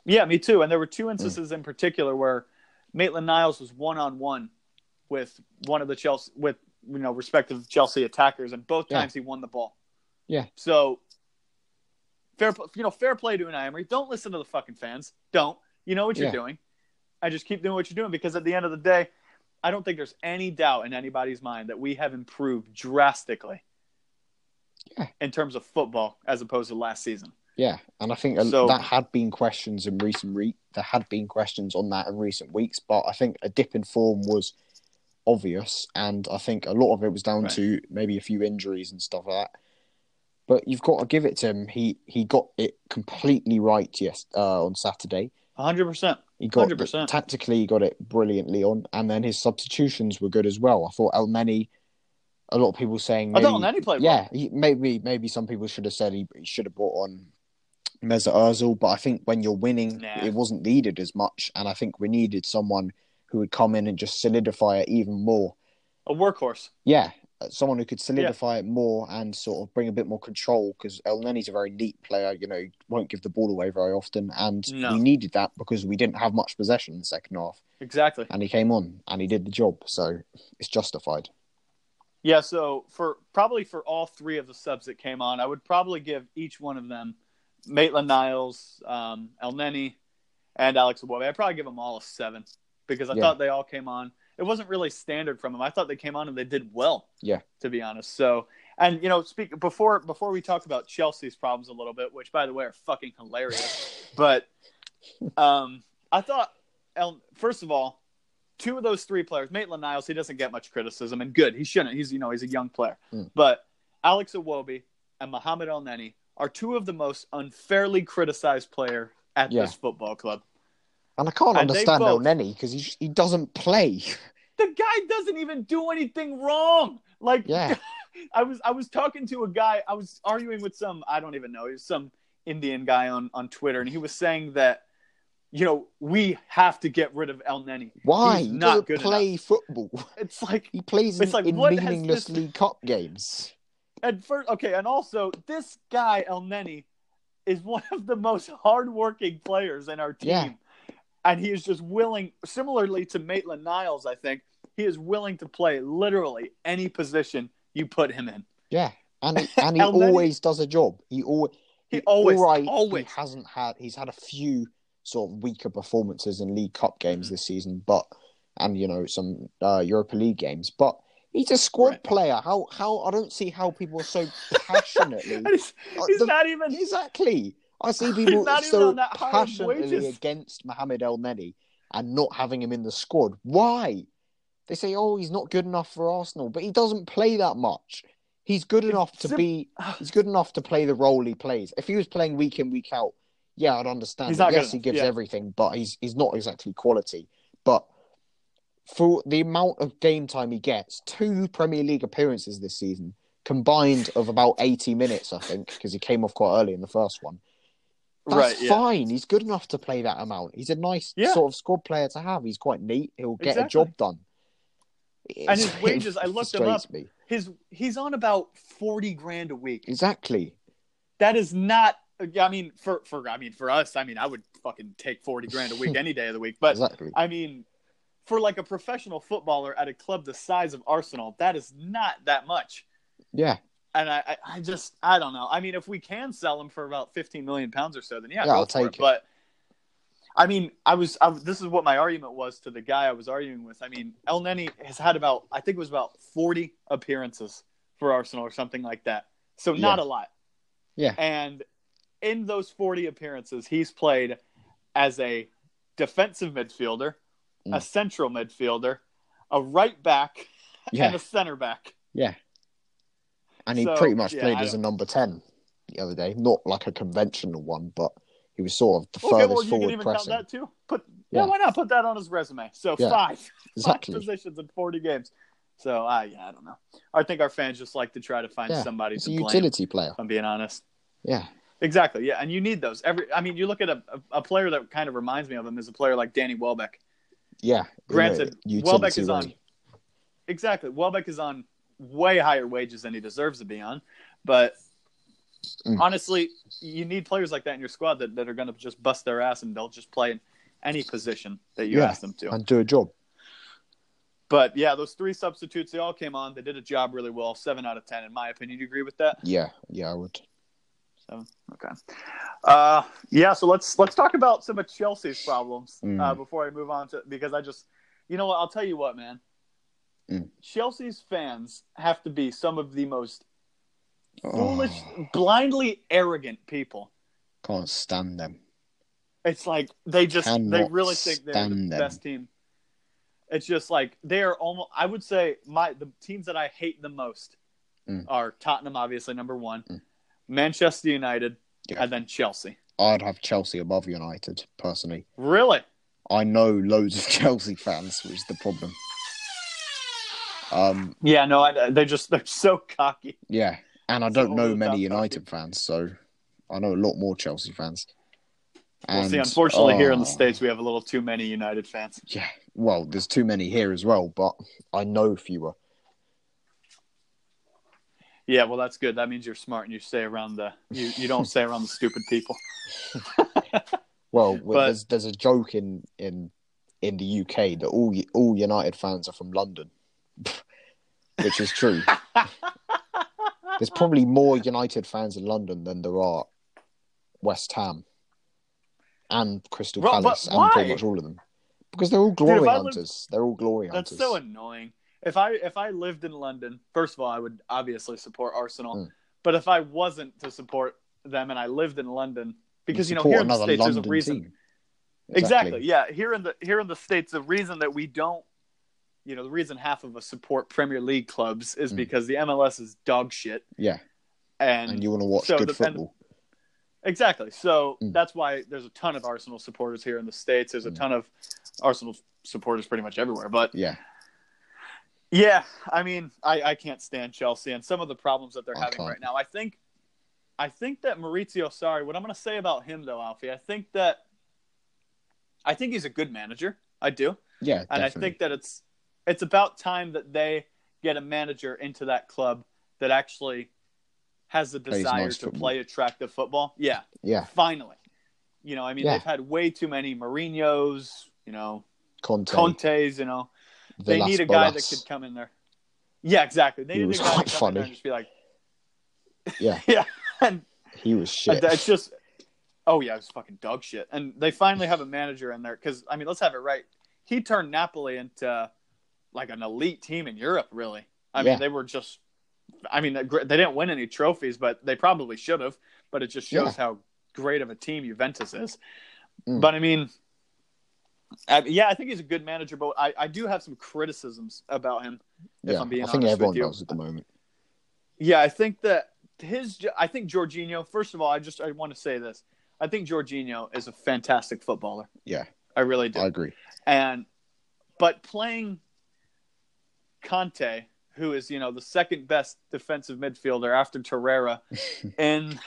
Yeah, me too. And there were two Hmm. instances in particular where Maitland Niles was one on one with one of the Chelsea with you know respective Chelsea attackers, and both Yeah. times he won the ball. Yeah. So fair, you know, fair play to an Emery. Don't listen to the fucking fans. Don't. You know what you're Yeah. doing. I just keep doing what you're doing because at the end of the day, I don't think there's any doubt in anybody's mind that we have improved drastically. Yeah. In terms of football, as opposed to last season. Yeah, and I think So- that had been questions in recent re- there had been questions on that in recent weeks, but I think a dip in form was obvious, and I think a lot of it was down Right. to maybe a few injuries and stuff like that. But you've got to give it to him. He he got it completely right. Yes, uh, on Saturday, 100%. he got 100%. tactically he got it brilliantly on, and then his substitutions were good as well. I thought Elneny, a lot of people saying I maybe, thought Nani played well. yeah, he, maybe maybe some people should have said he, he should have brought on Mesut Ozil, but I think when you're winning, Nah. it wasn't needed as much, and I think we needed someone who would come in and just solidify it even more. A workhorse. Yeah, uh, someone who could solidify it more and sort of bring a bit more control because Elneny's a very neat player. You know, he won't give the ball away very often, and No. we needed that because we didn't have much possession in the second half, Exactly. and he came on and he did the job, so it's justified. Yeah, so for probably for all three of the subs that came on, I would probably give each one of them Maitland Niles, um, Elneny, and Alex Iwobi. I'd probably give them all a seven because I Yeah. thought they all came on. It wasn't really standard from them. I thought they came on and they did well. Yeah. To be honest. So And you know, speak before before we talk about Chelsea's problems a little bit, which by the way are fucking hilarious. but um, I thought, El, first of all, two of those three players, Maitland Niles, he doesn't get much criticism, and good, he shouldn't. He's you know he's a young player, Mm. but Alex Iwobi and Mohamed Elneny are two of the most unfairly criticized player at Yeah. this football club. And I can't And understand Elneny because he he doesn't play. The guy doesn't even do anything wrong. Like Yeah. I was I was talking to a guy. I was arguing with some I don't even know. He was some Indian guy on on Twitter, and he was saying that you know we have to get rid of Elneny. Why? He's not good play enough. football. It's like He plays in, It's like, in meaningless this- League Cup games. And first okay, and also this guy Elneny is one of the most hardworking players in our team, Yeah. and he is just willing. Similarly to Maitland Niles, I think he is willing to play literally any position you put him in. Yeah, and he, and he always does a job. He always He always, right, always. He hasn't had. He's had a few sort of weaker performances in League Cup games Mm-hmm. this season, but and you know some uh, Europa League games. But he's a squad Right. player. How how I don't see how people are so passionately he's, Uh, he's the- not even. exactly. I see people so on that high of passionately against Mohamed Elneny and not having him in the squad. Why? They say, "Oh, he's not good enough for Arsenal," but he doesn't play that much. He's good enough to be. He's good enough to play the role he plays. If he was playing week in week out, yeah, I'd understand. He's yes, he gives yeah. everything, but he's he's not exactly quality. But for the amount of game time he gets, two Premier League appearances this season combined of about eighty minutes, I think, because he came off quite early in the first one. That's right, yeah. fine. He's good enough to play that amount. He's a nice Yeah. sort of squad player to have. He's quite neat. He'll get Exactly. a job done. And his wages, I looked him up. Me. His he's on about forty grand a week. Exactly. That is not. I mean, for for I mean for us, I mean I would fucking take forty grand a week any day of the week. But exactly. I mean, for like a professional footballer at a club the size of Arsenal, that is not that much. Yeah. And I, I, I just, I don't know. I mean, if we can sell him for about 15 million pounds or so, then yeah, Yeah, I'll take it. it. But I mean, I was, I, this is what my argument was to the guy I was arguing with. I mean, Elneny has had about, I think it was about 40 appearances for Arsenal or something like that. So not Yeah. a lot. Yeah. And in those 40 appearances, he's played as a defensive midfielder, a Mm. central midfielder, a right back, Yeah. and a center back. Yeah. And he So, pretty much yeah, played I as a number 10 the other day. Not like a conventional one, but he was sort of the Okay, furthest well, you can forward even pressing. count that too. Put yeah. Yeah. why not put that on his resume? So Yeah, five, Exactly. five positions in forty games. So uh, yeah, I don't know. I think our fans just like to try to find somebody He's to a blame. utility player. If I'm being honest. Yeah. Exactly. Yeah, and you need those. Every. I mean, you look at a, a, player that kind of reminds me of him is a player like Danny Welbeck. Yeah. Granted, Welbeck is on. Exactly, Welbeck is on way higher wages than he deserves to be on, but. Mm. Honestly, you need players like that in your squad that, that are going to just bust their ass and they'll just play in any position that you Yeah. ask them to. And do a job. But yeah, those three substitutes, they all came on. They did a job really well. Seven out of ten, in my opinion. Do you agree with that? Yeah. Yeah, I would. Seven. Okay. Uh, yeah. So let's let's talk about some of Chelsea's problems Mm. uh, before I move on to because I just, you know what? I'll tell you what, man. Mm. Chelsea's fans have to be some of the most Oh, foolish, blindly arrogant people. can't stand them. It's like they just they really think they're the them. best team. It's just like they are almost. I would say my the teams that I hate the most Mm. are Tottenham, obviously number one, Mm. Manchester United, Yeah. and then Chelsea. I'd have Chelsea above United, personally. Really? I know loads of Chelsea fans, which is the problem. Um, Yeah. No, I, they just they're so cocky. yeah, and I don't know many United fans, so I know a lot more Chelsea fans. Well, see, And, unfortunately, here in the oh, states, we have a little too many United fans. yeah, well, there's too many here as well, but I know fewer. Yeah, well, that's good. That means you're smart and you stay around the you, you don't stay around the stupid people. Well, But- there's there's a joke in in in the UK that all all United fans are from London, which is true. there's probably more United fans in London than there are West Ham and Crystal Palace and pretty much all of them because they're all glory lived- hunters. They're all glory That's hunters. That's so annoying. If I if I lived in London, first of all, I would obviously support Arsenal. Mm. But if I wasn't to support them and I lived in London, because you know here in the states there's a reason. team. Exactly. Yeah. Here in the here in the states, the reason that we don't, you know, the reason half of us support Premier League clubs is Mm. because the MLS is dog shit, Yeah, and, and you want to watch so good the- and- football. exactly. So Mm. that's why there's a ton of Arsenal supporters here in the states. There's a Mm. ton of Arsenal supporters pretty much everywhere. But Yeah, yeah, I mean, I, I can't stand Chelsea and some of the problems that they're I having right now. I think, I think that Maurizio Sarri. What I'm going to say about him though, Alfie, I think that, I think he's a good manager. I do. yeah, and I think that it's it's about time that they get a manager into that club that actually has the desire nice to football. play attractive football. Yeah, yeah, finally. You know, I mean, Yeah. they've had way too many Mourinho's, you know, Conte, Contes. You know, they need a guy that could come in there. Yeah, exactly. They He need was a guy quite to come in there funny. and just be like, Yeah, yeah, and he was shit. it's just, oh yeah, it was fucking dog shit. And they finally have a manager in there because I mean, let's have it right. He turned Napoli into like an elite team in Europe. Really, I Yeah. mean, they were just. I mean, they they didn't win any trophies, but they probably should have. But it just shows Yeah. how great of a team Juventus is. Mm. But I mean, I, yeah, I think he's a good manager, but I, I do have some criticisms about him. if yeah, I'm being I think honest everyone with you. does at the moment. Yeah, I think that his. I think Jorginho. First of all, I just I want to say this. I think Jorginho is a fantastic footballer. Yeah, I really do. I agree. And but playing Kante, who is you know the second best defensive midfielder after Torreira, in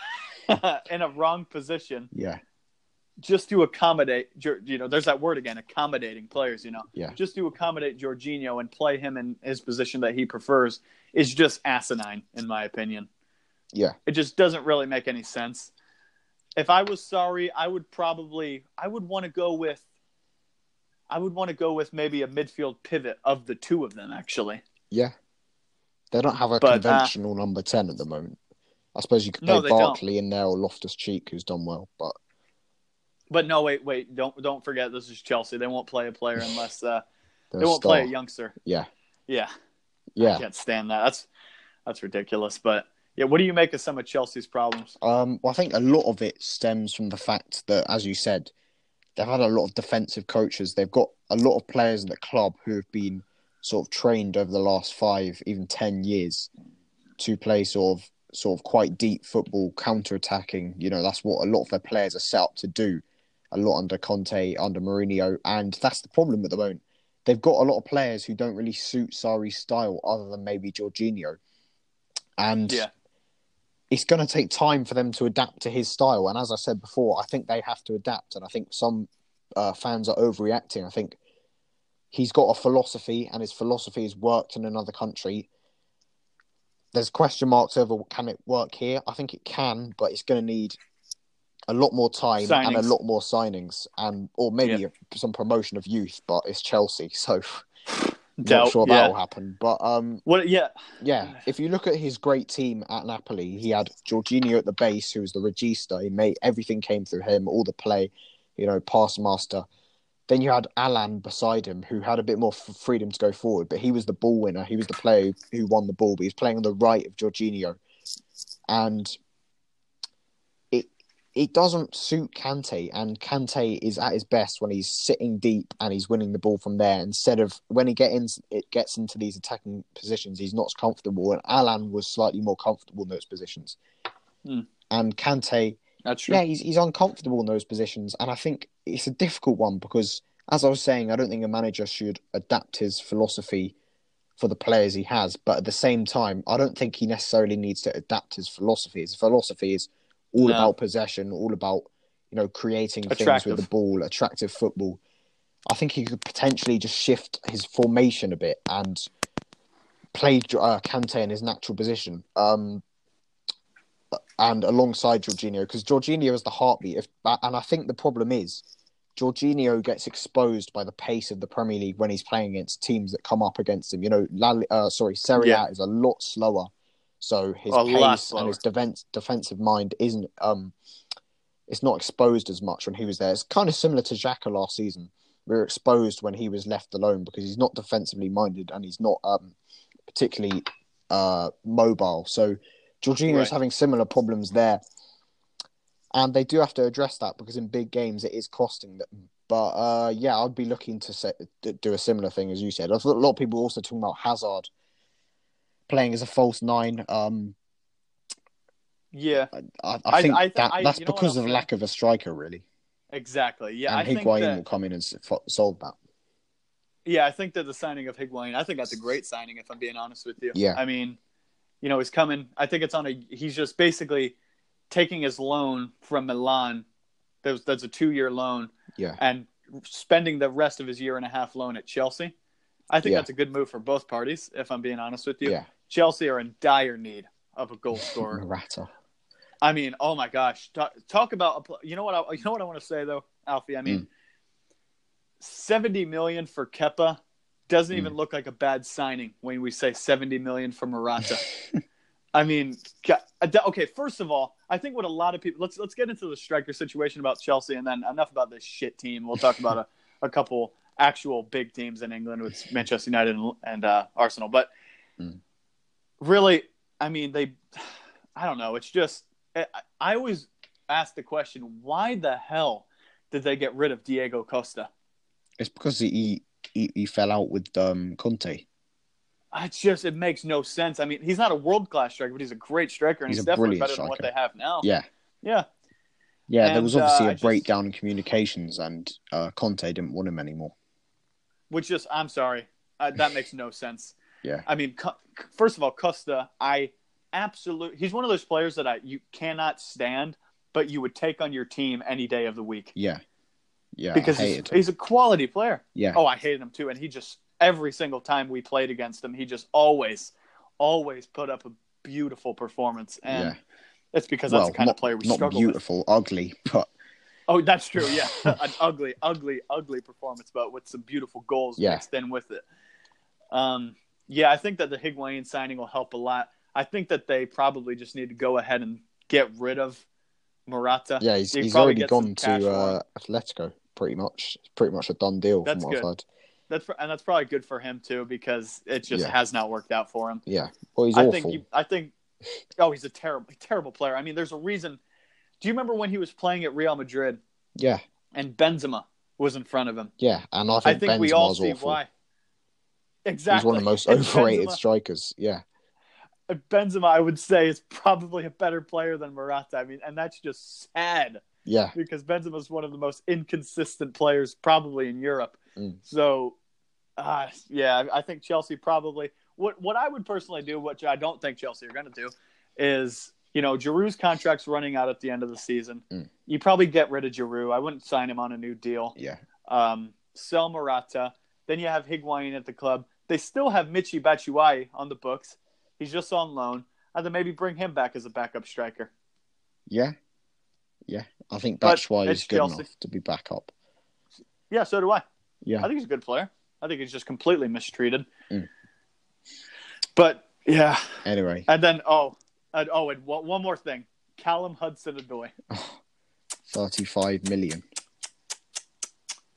in a wrong position, Yeah, just to accommodate you know there's that word again accommodating players you know Yeah. just to accommodate Jorginho and play him in his position that he prefers is just asinine in my opinion yeah, it just doesn't really make any sense if I was sorry I would probably I would want to go with I would want to go with maybe a midfield pivot of the two of them actually yeah. They don't have a But, uh, conventional number ten at the moment. I suppose you could No, play don't. Barkley in there or Loftus Cheek, who's done well, but but no wait wait don't don't forget this is Chelsea they won't play a player unless uh, they won't play a youngster Yeah, yeah yeah. I can't stand that. That's that's ridiculous. But yeah, what do you make of some of Chelsea's problems? Um, well, I think a lot of it stems from the fact that, as you said, they've had a lot of defensive coaches. They've got a lot of players in the club who have been sort of trained over the last five, even ten years, to play sort of sort of quite deep football, counter-attacking. You know, that's what a lot of their players are set up to do. A lot under Conte, under Mourinho, and that's the problem at the moment. They've got a lot of players who don't really suit Sarri's style, other than maybe Jorginho. And Yeah, it's going to take time for them to adapt to his style. And as I said before, I think they have to adapt. And I think some uh, fans are overreacting. I think he's got a philosophy, and his philosophy has worked in another country. There's question marks over can it work here. I think it can, but it's going to need a lot more time and a lot more signings, and or maybe some promotion of youth. But it's Chelsea, so not sure yeah. that'll happen. But um, What? Yeah, yeah, if you look at his great team at Napoli, he had Jorginho at the base, who was the regista. He made everything came through him, all the play, you know, pass master. Then you had Alan beside him, who had a bit more f- freedom to go forward, but he was the ball winner. He was the player who, who won the ball, but he was playing on the right of Jorginho, and it doesn't suit Kante. And Kante is at his best when he's sitting deep and he's winning the ball from there. Instead of when he get in, it gets into these attacking positions, he's not as comfortable. And Alan was slightly more comfortable in those positions. Hmm. And Kante, yeah, he's he's uncomfortable in those positions, and I think it's a difficult one because, as I was saying, I don't think a manager should adapt his philosophy for the players he has, but at the same time, I don't think he necessarily needs to adapt his philosophy. His philosophy is all No. about possession, all about you know creating things with the ball, attractive football. I think he could potentially just shift his formation a bit and play uh, Kante in his natural position. Um, and alongside Jorginho, because Jorginho is the heartbeat. If, and I think the problem is Jorginho gets exposed by the pace of the Premier League when he's playing against teams that come up against him. You know, La, uh, sorry, Serie Yeah. A is a lot slower, so his lot pace and his defense, defensive mind isn't um, it's not exposed as much when he was there. It's kind of similar to Xhaka last season. we were exposed when he was left alone because he's not defensively minded and he's not um, particularly uh, mobile. So Jorginho Right. is having similar problems there, and they do have to address that because in big games it is costing them. But uh, yeah, I'd be looking to say, to do a similar thing as you said. I thought a lot of people were also talking about Hazard playing as a false nine. Um, Yeah, I, I I- think I- that I- that's know what because of say? lack of a striker, really. exactly. Yeah, I and think Higuain that, will come in and solve that. Yeah, I think that the signing of Higuain, I think that's a great signing. If I'm being honest with you, Yeah. I mean, you know, he's coming. I think it's on a. He's just basically taking his loan from Milan. There's that's a two year loan, Yeah, and spending the rest of his year and a half loan at Chelsea. I think Yeah. that's a good move for both parties. If I'm being honest with you, yeah. Chelsea are in dire need of a goal scorer. Morata. I mean, oh my gosh, talk, talk about a you know what I, you know what I want to say though, Alfie. I mean, Mm. seventy million for Kepa doesn't Mm. even look like a bad signing when we say seventy million for Morata. I mean, uh, okay. First of all, I think what a lot of people let's let's get into the striker situation about Chelsea, and then enough about this shit team. We'll talk about a, a couple actual big teams in England with Manchester United and, and uh, Arsenal. But Mm. Really, I mean, they. I don't know. It's just I, I always ask the question: Why the hell did they get rid of Diego Costa? It's because he he, he fell out with um, Conte. It's just it makes no sense. I mean, he's not a world class striker, but he's a great striker, and He's he's, definitely better than what they have now. Yeah, Yeah, yeah. there was obviously uh, a just- breakdown in communications, and uh, Conte didn't want him anymore. which just I'm sorry, uh, that makes no sense. Yeah. I mean, first of all, Costa, I absolutely he's one of those players that I you cannot stand, but you would take on your team any day of the week Yeah, yeah. because he's, he's a quality player. Yeah, Oh, I hated him too, and he just every single time we played against him, he just always, always put up a beautiful performance, and yeah. it's because that's the kind not, of player we not struggle with. beautiful, ugly, but Oh, that's true. Yeah, an ugly, ugly, ugly performance, but with some beautiful goals Yeah. mixed in with it. Um, yeah, I think that the Higuain signing will help a lot. I think that they probably just need to go ahead and get rid of Morata. yeah, he's, he's already gone to uh. Atletico. Pretty much, it's pretty much a done deal That's from what good. I've heard. That's and that's probably good for him too because it just Yeah. has not worked out for him. Yeah, well, he's I awful. think he, I think oh he's a terrible terrible player. I mean, there's a reason. Do you remember when he was playing at Real Madrid Yeah, and Benzema was in front of him? yeah, and I think, I think, think we all see awful. why. Exactly. He's one of the most And overrated Benzema- strikers. Yeah, Benzema, I would say, is probably a better player than Morata. I mean, and that's just sad yeah, because Benzema is one of the most inconsistent players probably in Europe. Mm. So, uh, yeah, I I think Chelsea probably what what I would personally do, which I don't think Chelsea are going to do, is you know Giroud's contract's running out at the end of the season. Mm. You probably get rid of Giroud. I wouldn't sign him on a new deal. yeah, Um, sell Morata. Then you have Higuain at the club. They still have Michi Batshuayi on the books. He's just on loan. And then maybe bring him back as a backup striker. yeah, yeah. I think But that's why it's he's good Chelsea. enough to be back up. Yeah, so do I. Yeah, I think he's a good player. I think he's just completely mistreated. Mm. But yeah, anyway, and then oh, and, oh, and one, one more thing: Callum Hudson-Odoi, thirty-five million.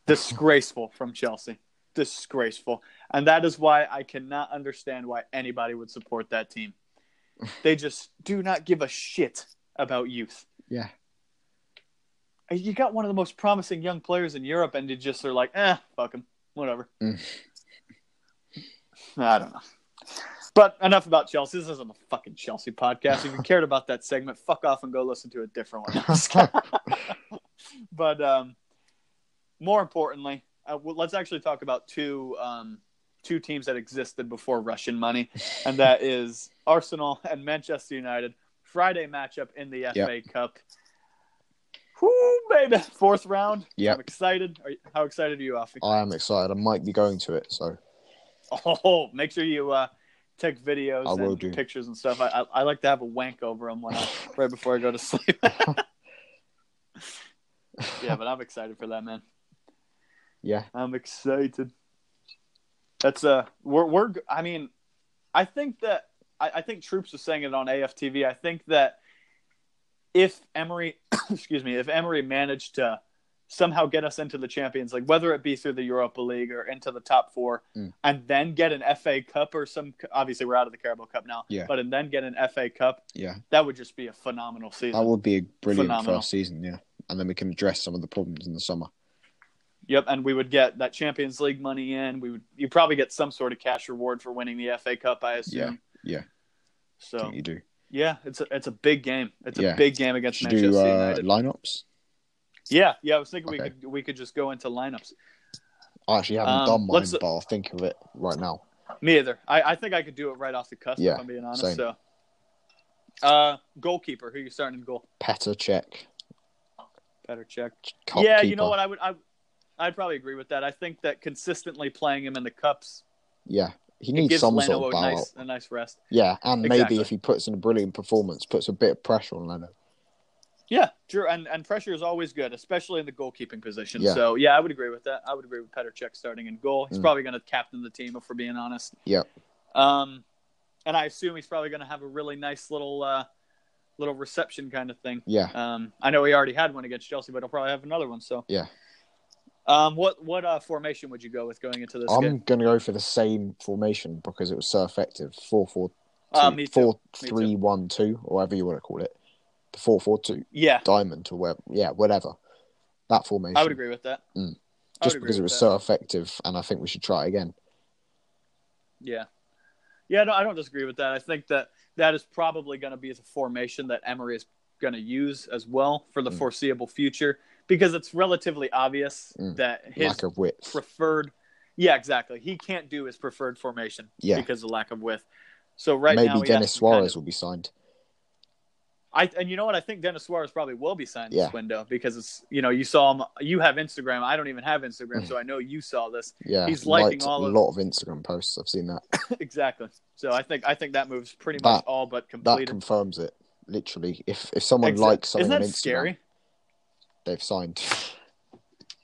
disgraceful from Chelsea, disgraceful, and that is why I cannot understand why anybody would support that team. They just do not give a shit about youth. Yeah, You got one of the most promising young players in Europe, and you just are like, eh, fuck him, whatever. Mm. I don't know. But enough about Chelsea. This isn't a fucking Chelsea podcast. If you cared about that segment, fuck off and go listen to a different one. but um, more importantly, uh, well, let's actually talk about two um, two teams that existed before Russian money, and that is Arsenal and Manchester United. Friday matchup in the FA Cup. Whoo, baby! Fourth round. Yeah, I'm excited. Are you, how excited are you, Alfie? I am excited. I might be going to it. So Oh, make sure you uh, take videos I and do. pictures and stuff. I, I, I like to have a wank over them when I, right before I go to sleep. yeah, but I'm excited for that, man. Yeah, I'm excited. That's uh, we're we're. I mean, I think that I, I think Troopz was saying it on AFTV. I think that if Emery, excuse me, if Emery managed to somehow get us into the Champions League, whether it be through the Europa League or into the top four, Mm. and then get an FA Cup or some. Obviously, we're out of the Carabao Cup now, Yeah. but and then get an FA Cup, Yeah, that would just be a phenomenal season. that would be a brilliant Phenomenal. first season. Yeah, and then we can address some of the problems in the summer. Yep, and we would get that Champions League money in. We would you probably get some sort of cash reward for winning the FA Cup, I assume. yeah. I So you do. yeah, it's a it's a big game. It's a big game against Should Manchester do uh, United. lineups. Yeah, yeah. I was thinking we could we could just go into lineups. I actually haven't Um, done mine, but I'll think of it right now. Me either. I, I think I could do it right off the cusp Yeah, if I'm being honest. same. So, uh, goalkeeper, who are you starting in goal? Petr Cech. Petr Cech. Yeah, you know what? I would I I'd probably agree with that. I think that consistently playing him in the cups Yeah, he needs some Leno sort of a nice a nice rest. Yeah, and Exactly. maybe if he puts in a brilliant performance, puts a bit of pressure on Leno. Yeah, sure. And and pressure is always good, especially in the goalkeeping position. Yeah. So yeah, I would agree with that. I would agree with Petr Cech starting in goal. He's Mm. probably going to captain the team, if we're being honest. Yep. Um, and I assume he's probably going to have a really nice little uh, little reception kind of thing. Yeah, Um, I know he already had one against Chelsea, but he'll probably have another one. So Yeah. Um, what what uh, formation would you go with going into this I'm game? to go for the same formation because it was so effective. Four four Uh, two, too. four three one two, or whatever you want to call it. The four four two Yeah, diamond or whatever. Yeah, whatever. That formation. I would agree with that. Mm. Just because it was that. so effective, and I think we should try again. Yeah. Yeah, no, I don't disagree with that. I think that that is probably going to be the formation that Emery is going to use as well for the Mm. foreseeable future because it's relatively obvious Mm. that his Lack of width. preferred. Yeah, exactly. He can't do his preferred formation Yeah. because of lack of width. So right now, Maybe has Denis to kind Suarez of- will be signed. I and you know what? I think Denis Suarez probably will be signed Yeah. this window because it's you know you saw him. You have Instagram. I don't even have Instagram, so I know you saw this Yeah, He's liking all a of- lot of Instagram posts. I've seen that. exactly. So I think I think that move's pretty much That- all but That confirms it. Literally, if if someone likes something Isn't on that Instagram, scary? They've signed.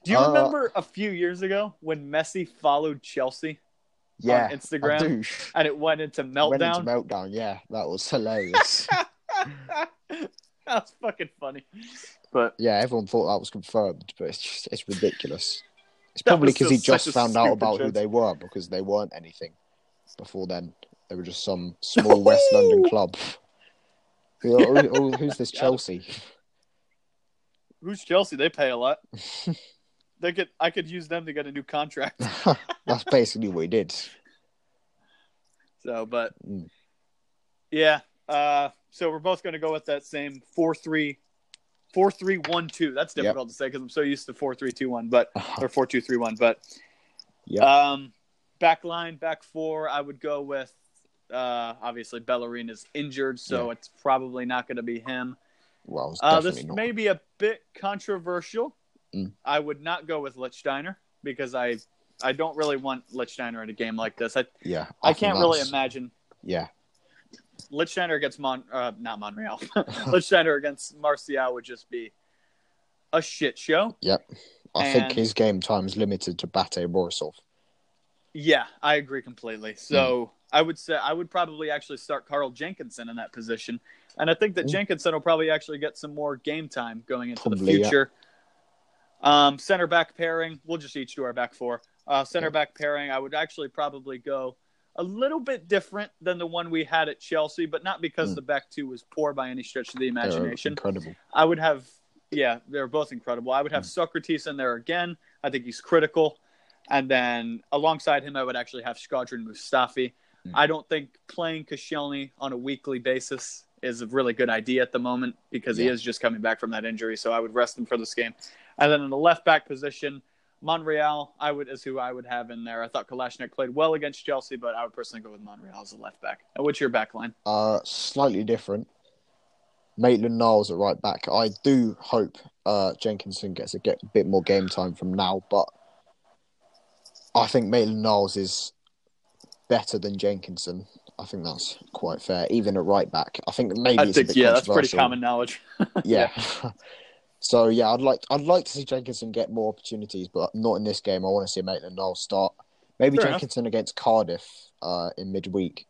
Do you Uh, remember a few years ago when Messi followed Chelsea Yeah, on Instagram and it went into Went meltdown? into meltdown. Yeah, that was hilarious. that was fucking funny. But yeah, everyone thought that was confirmed, but it's just it's ridiculous. It's probably because he just such just a found out about who they were because they weren't anything before then. They were just some small West London club. Who- who- who's this Chelsea? Who's Chelsea? They pay a lot. they could I could use them to get a new contract. That's basically what he did. So, but Mm. yeah. Uh, so we're both going to go with that same four three, four three one two. That's Yep. difficult to say because I'm so used to four three two one, but or four two three one. But Yep. um, back line, back four. I would go with. Uh, obviously, Bellerin is injured, so Yeah. it's probably not going to be him. Well, Uh, this not. may be a bit controversial. Mm. I would not go with Lichtsteiner because I I don't really want Lichtsteiner in a game like this. I Yeah, I, can't really imagine Yeah, Lichtsteiner against Mon uh, not Monreal. Lichtsteiner against Martial would just be a shit show. yep. I And- think his game time is limited to Bate Borisov. Yeah, I agree completely. So I would say I would probably actually start Carl Jenkinson in that position, and I think that Mm. Jenkinson will probably actually get some more game time going into the Probably, yeah. future. Um, center back pairing, we'll just each do our back four. Uh, center back pairing, I would actually probably go a little bit different than the one we had at Chelsea, but not because Mm. the back two was poor by any stretch of the imagination. incredible. I would have, yeah, they're both incredible. I would have Mm. Sokratis in there again. I think he's critical. And then alongside him, I would actually have Skhodran Mustafi. Mm. I don't think playing Koscielny on a weekly basis is a really good idea at the moment because he is just coming back from that injury. So I would rest him for this game. And then in the left back position, Monreal, I would is who I would have in there. I thought Kolasinac played well against Chelsea, but I would personally go with Monreal as a left back. And what's your back line? Uh, slightly different. Maitland Niles at right back. I do hope uh, Jenkinson gets a get a bit more game time from now, but I think Maitland Niles is better than Jenkinson. I think that's quite fair, even at right back. I think maybe I think yeah, that's pretty common knowledge. Yeah. so yeah, I'd like I'd like to see Jenkinson get more opportunities, but not in this game. I want to see Maitland Niles start. Maybe Fair enough. Jenkinson against Cardiff uh, in midweek.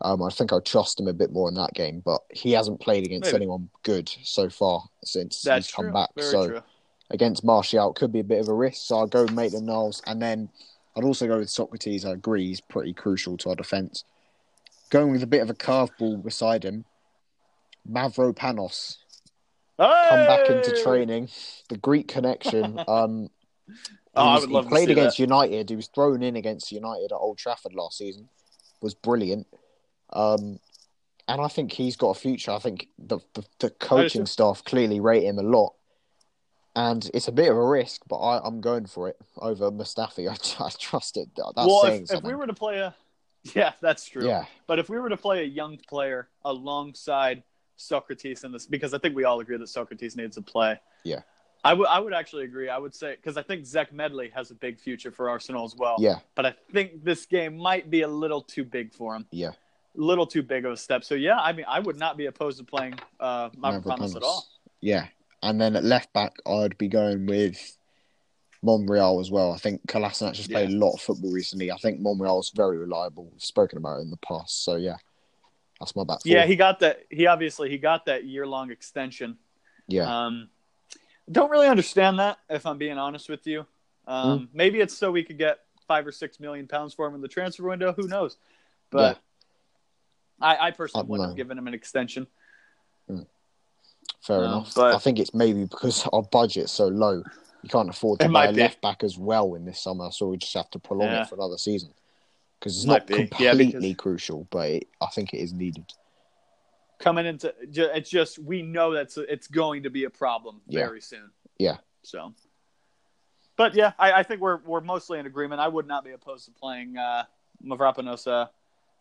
Um, I think I'll trust him a bit more in that game, but he hasn't played against Maybe. anyone good so far since That's he's come true. back. Very so true. against Martial could be a bit of a risk. So I'll go Maitland Niles, and then I'd also go with Sokratis. I agree, he's pretty crucial to our defence. Going with a bit of a curveball beside him, Mavropanos come back into training. The Greek connection. Um, Oh, was- he played against that. United. He was thrown in against United at Old Trafford last season. Was brilliant. Um, and I think he's got a future. I think the the, the coaching staff clearly rate him a lot. And it's a bit of a risk, but I, I'm going for it over Mustafi. I, I trust it. That's well, saying if, if we were to play a, yeah, that's true. yeah, But if we were to play a young player alongside Sokratis in this, because I think we all agree that Sokratis needs to play. Yeah. I would I would actually agree. I would say because I think Zech Medley has a big future for Arsenal as well. yeah, But I think this game might be a little too big for him. yeah. A little too big of a step. So yeah, I mean, I would not be opposed to playing uh, Mavropanos at all. Yeah. And then at left back, I'd be going with Monreal as well. I think Kolasinac has played a lot of football recently. I think Monreal Monreal's very reliable. We've spoken about it in the past. So yeah, that's my back. Yeah, he got that. He obviously he got that year long extension. yeah, Um, don't really understand that, if I'm being honest with you. Um, Hmm. Maybe it's so we could get five or six million pounds for him in the transfer window. Who knows? But I, I personally I wouldn't know. have given him an extension. fair no, enough. but- I think it's maybe because our budget's so low, you can't afford to It buy a left back as well in this summer. So we just have to prolong Yeah. it for another season because it's Might not be. Yeah, completely because- crucial, but it, I think it is needed. Coming into it's just we know that's it's going to be a problem Yeah. very soon. Yeah. So, but yeah, I, I think we're we're mostly in agreement. I would not be opposed to playing uh, Mavropanos. Uh,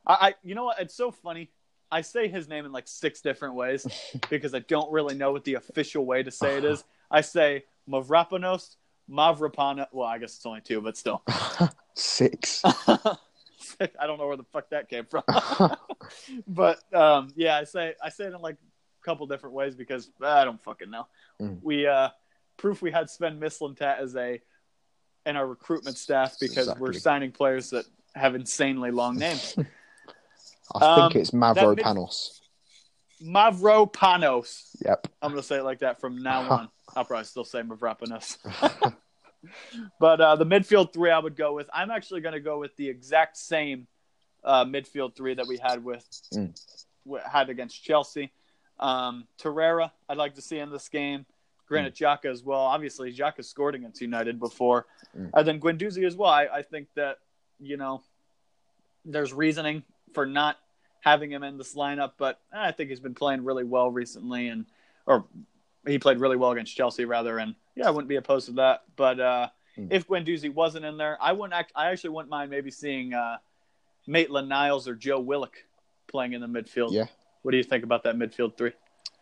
I, I you know what? It's so funny. I say his name in like six different ways because I don't really know what the official way to say it is. I say Mavropanos, Mavropano. Well, I guess it's only two, but still. Six. I don't know where the fuck that came from. but um, yeah, I say I say it in like a couple different ways because I don't fucking know. Mm. We uh, proof we had Sven Mislintat as a in our recruitment staff because we're signing players that have insanely long names. I Um, think it's Mavropanos. Mavropanos. Yep. I'm gonna say it like that from now on. I'll probably still say Mavropanos. but uh, the midfield three I would go with. I'm actually gonna go with the exact same uh, midfield three that we had with Mm. w- had against Chelsea. Um, Torreira, I'd like to see in this game. Granted, Xhaka as well. Obviously, Xhaka scored against United before, Mm. and then Guendouzi as well. I, I think that you know there's reasoning for not having him in this lineup, but I think he's been playing really well recently, and or he played really well against Chelsea rather, and yeah, I wouldn't be opposed to that. But uh, Mm. if Guendouzi wasn't in there, I wouldn't. Act, I actually wouldn't mind maybe seeing uh, Maitland Niles or Joe Willock playing in the midfield. Yeah. What do you think about that midfield three?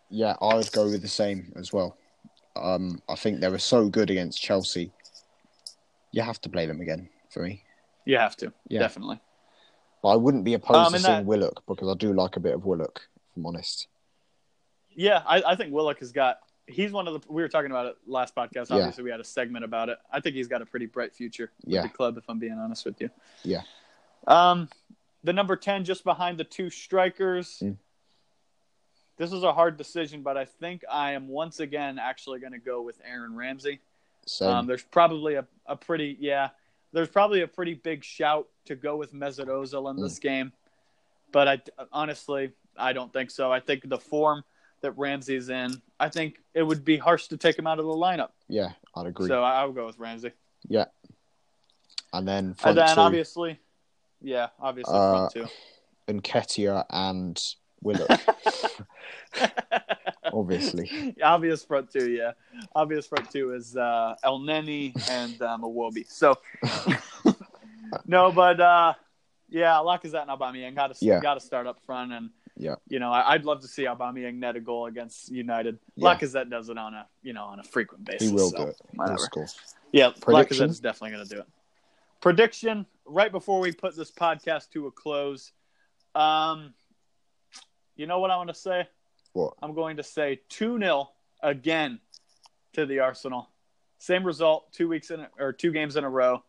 Yeah, I would go with the same as well. Um, I think they were so good against Chelsea. You have to play them again for me. You have to Yeah. definitely. But I wouldn't be opposed Um, to seeing that- Willock because I do like a bit of Willock, if I'm honest. Yeah, I, I think Willock has got. He's one of the. We were talking about it last podcast. Yeah. Obviously, we had a segment about it. I think he's got a pretty bright future with Yeah. the club. If I'm being honest with you. Yeah. Um, the number ten, just behind the two strikers. Mm. This is a hard decision, but I think I am once again actually going to go with Aaron Ramsey. So Um, there's probably a, a pretty yeah. There's probably a pretty big shout to go with Mesut Ozil in this game, but I honestly I don't think so. I think the form that Ramsey's in, I think it would be harsh to take him out of the lineup. yeah, I'd agree. So I, I would go with Ramsey. Yeah, and then And then two, obviously, yeah, obviously Uh, front two. Nketiah and Willock, obviously. Obvious front two, yeah. Obvious front two is uh, Elneny and um, Iwobi. So, no, but uh, yeah, Lacazette and Aubameyang got to Yeah. got to start up front, and Yeah. you know I, I'd love to see Aubameyang net a goal against United. Yeah. Lacazette does it on a you know on a frequent basis. He will so do it. Whatever. score. Yeah, Prediction? Lacazette is definitely going to do it. Prediction right before we put this podcast to a close. Um, you know what I want to say? What? I'm going to say 2 0 again to the Arsenal. Same result, two weeks in or two games in a row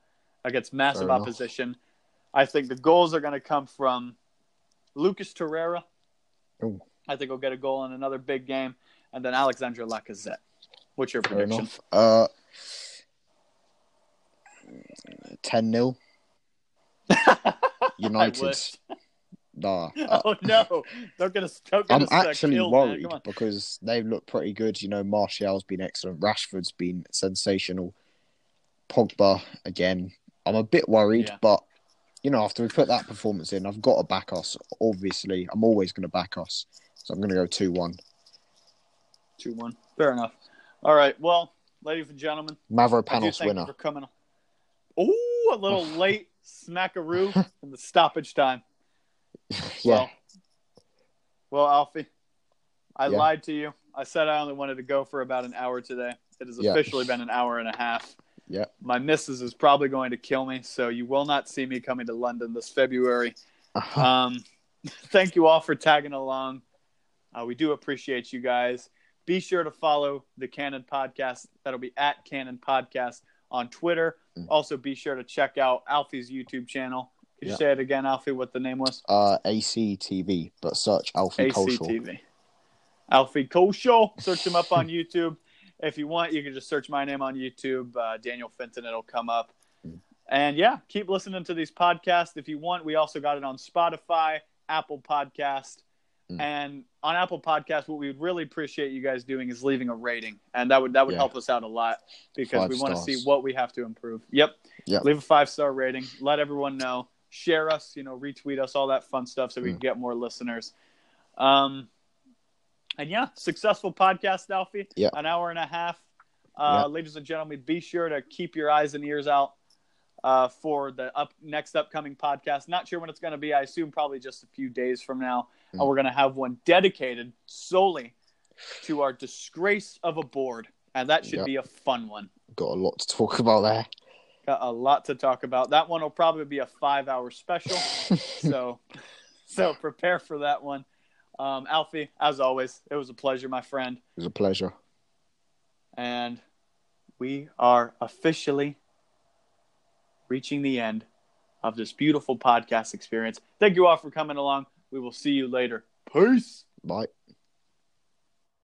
against massive opposition. I think the goals are going to come from Lucas Torreira. Ooh. I think he'll get a goal in another big game, and then Alexandre Lacazette. What's your Fair prediction? enough. Uh, 10 0. United. Nah. uh, oh no, they're gonna. They're I'm gonna suck actually worried because they've looked pretty good. You know, Martial's been excellent. Rashford's been sensational. Pogba again. I'm a bit worried, Yeah. but you know, after we put that performance in, I've got to back us. Obviously, I'm always going to back us, so I'm going to go two one. Two one. Fair enough. All right. Well, ladies and gentlemen, Mavropanos winner. you for coming. Oh, a little late smackaroo in the stoppage time. yeah, Well, well, Alfie, I Yeah. lied to you. I said I only wanted to go for about an hour today. It has Yeah. officially been an hour and a half. Yeah. My missus is probably going to kill me, so you will not see me coming to London this February. Um, thank you all for tagging along. Uh, we do appreciate you guys. Be sure to follow the Canon Podcast. That'll be at Canon Podcast on Twitter. Mm. Also, be sure to check out Alfie's YouTube channel. Could you say it again, Alfie? What the name was? uh, ACTV, but search Alfie Culshaw. ACTV. Alfie Culshaw. Search him up on YouTube. If you want, you can just search my name on YouTube, uh, Daniel Finton. It'll come up. Mm. And yeah, keep listening to these podcasts. If you want, we also got it on Spotify, Apple Podcast. Mm. And on Apple Podcast, what we would really appreciate you guys doing is leaving a rating, and that would that would Yeah. help us out a lot because Five we want to see what we have to improve. Yep. Yep. Leave a five star rating. Let everyone know. Share us. You know, retweet us. All that fun stuff, so we can get more listeners. Um, and yeah, successful podcast, Alfie. Yeah. An hour and a half. Uh, Yeah. Ladies and gentlemen, be sure to keep your eyes and ears out uh, for the up next upcoming podcast. Not sure when it's going to be. I assume probably just a few days from now. Mm. And we're going to have one dedicated solely to our disgrace of a board, and that should be a fun one. Got a lot to talk about there. Got a lot to talk about. That one will probably be a five-hour special. so, so prepare for that one. Um, Alfie, as always, it was a pleasure, my friend. It was a pleasure. And we are officially reaching the end of this beautiful podcast experience. Thank you all for coming along. We will see you later. Peace. Bye.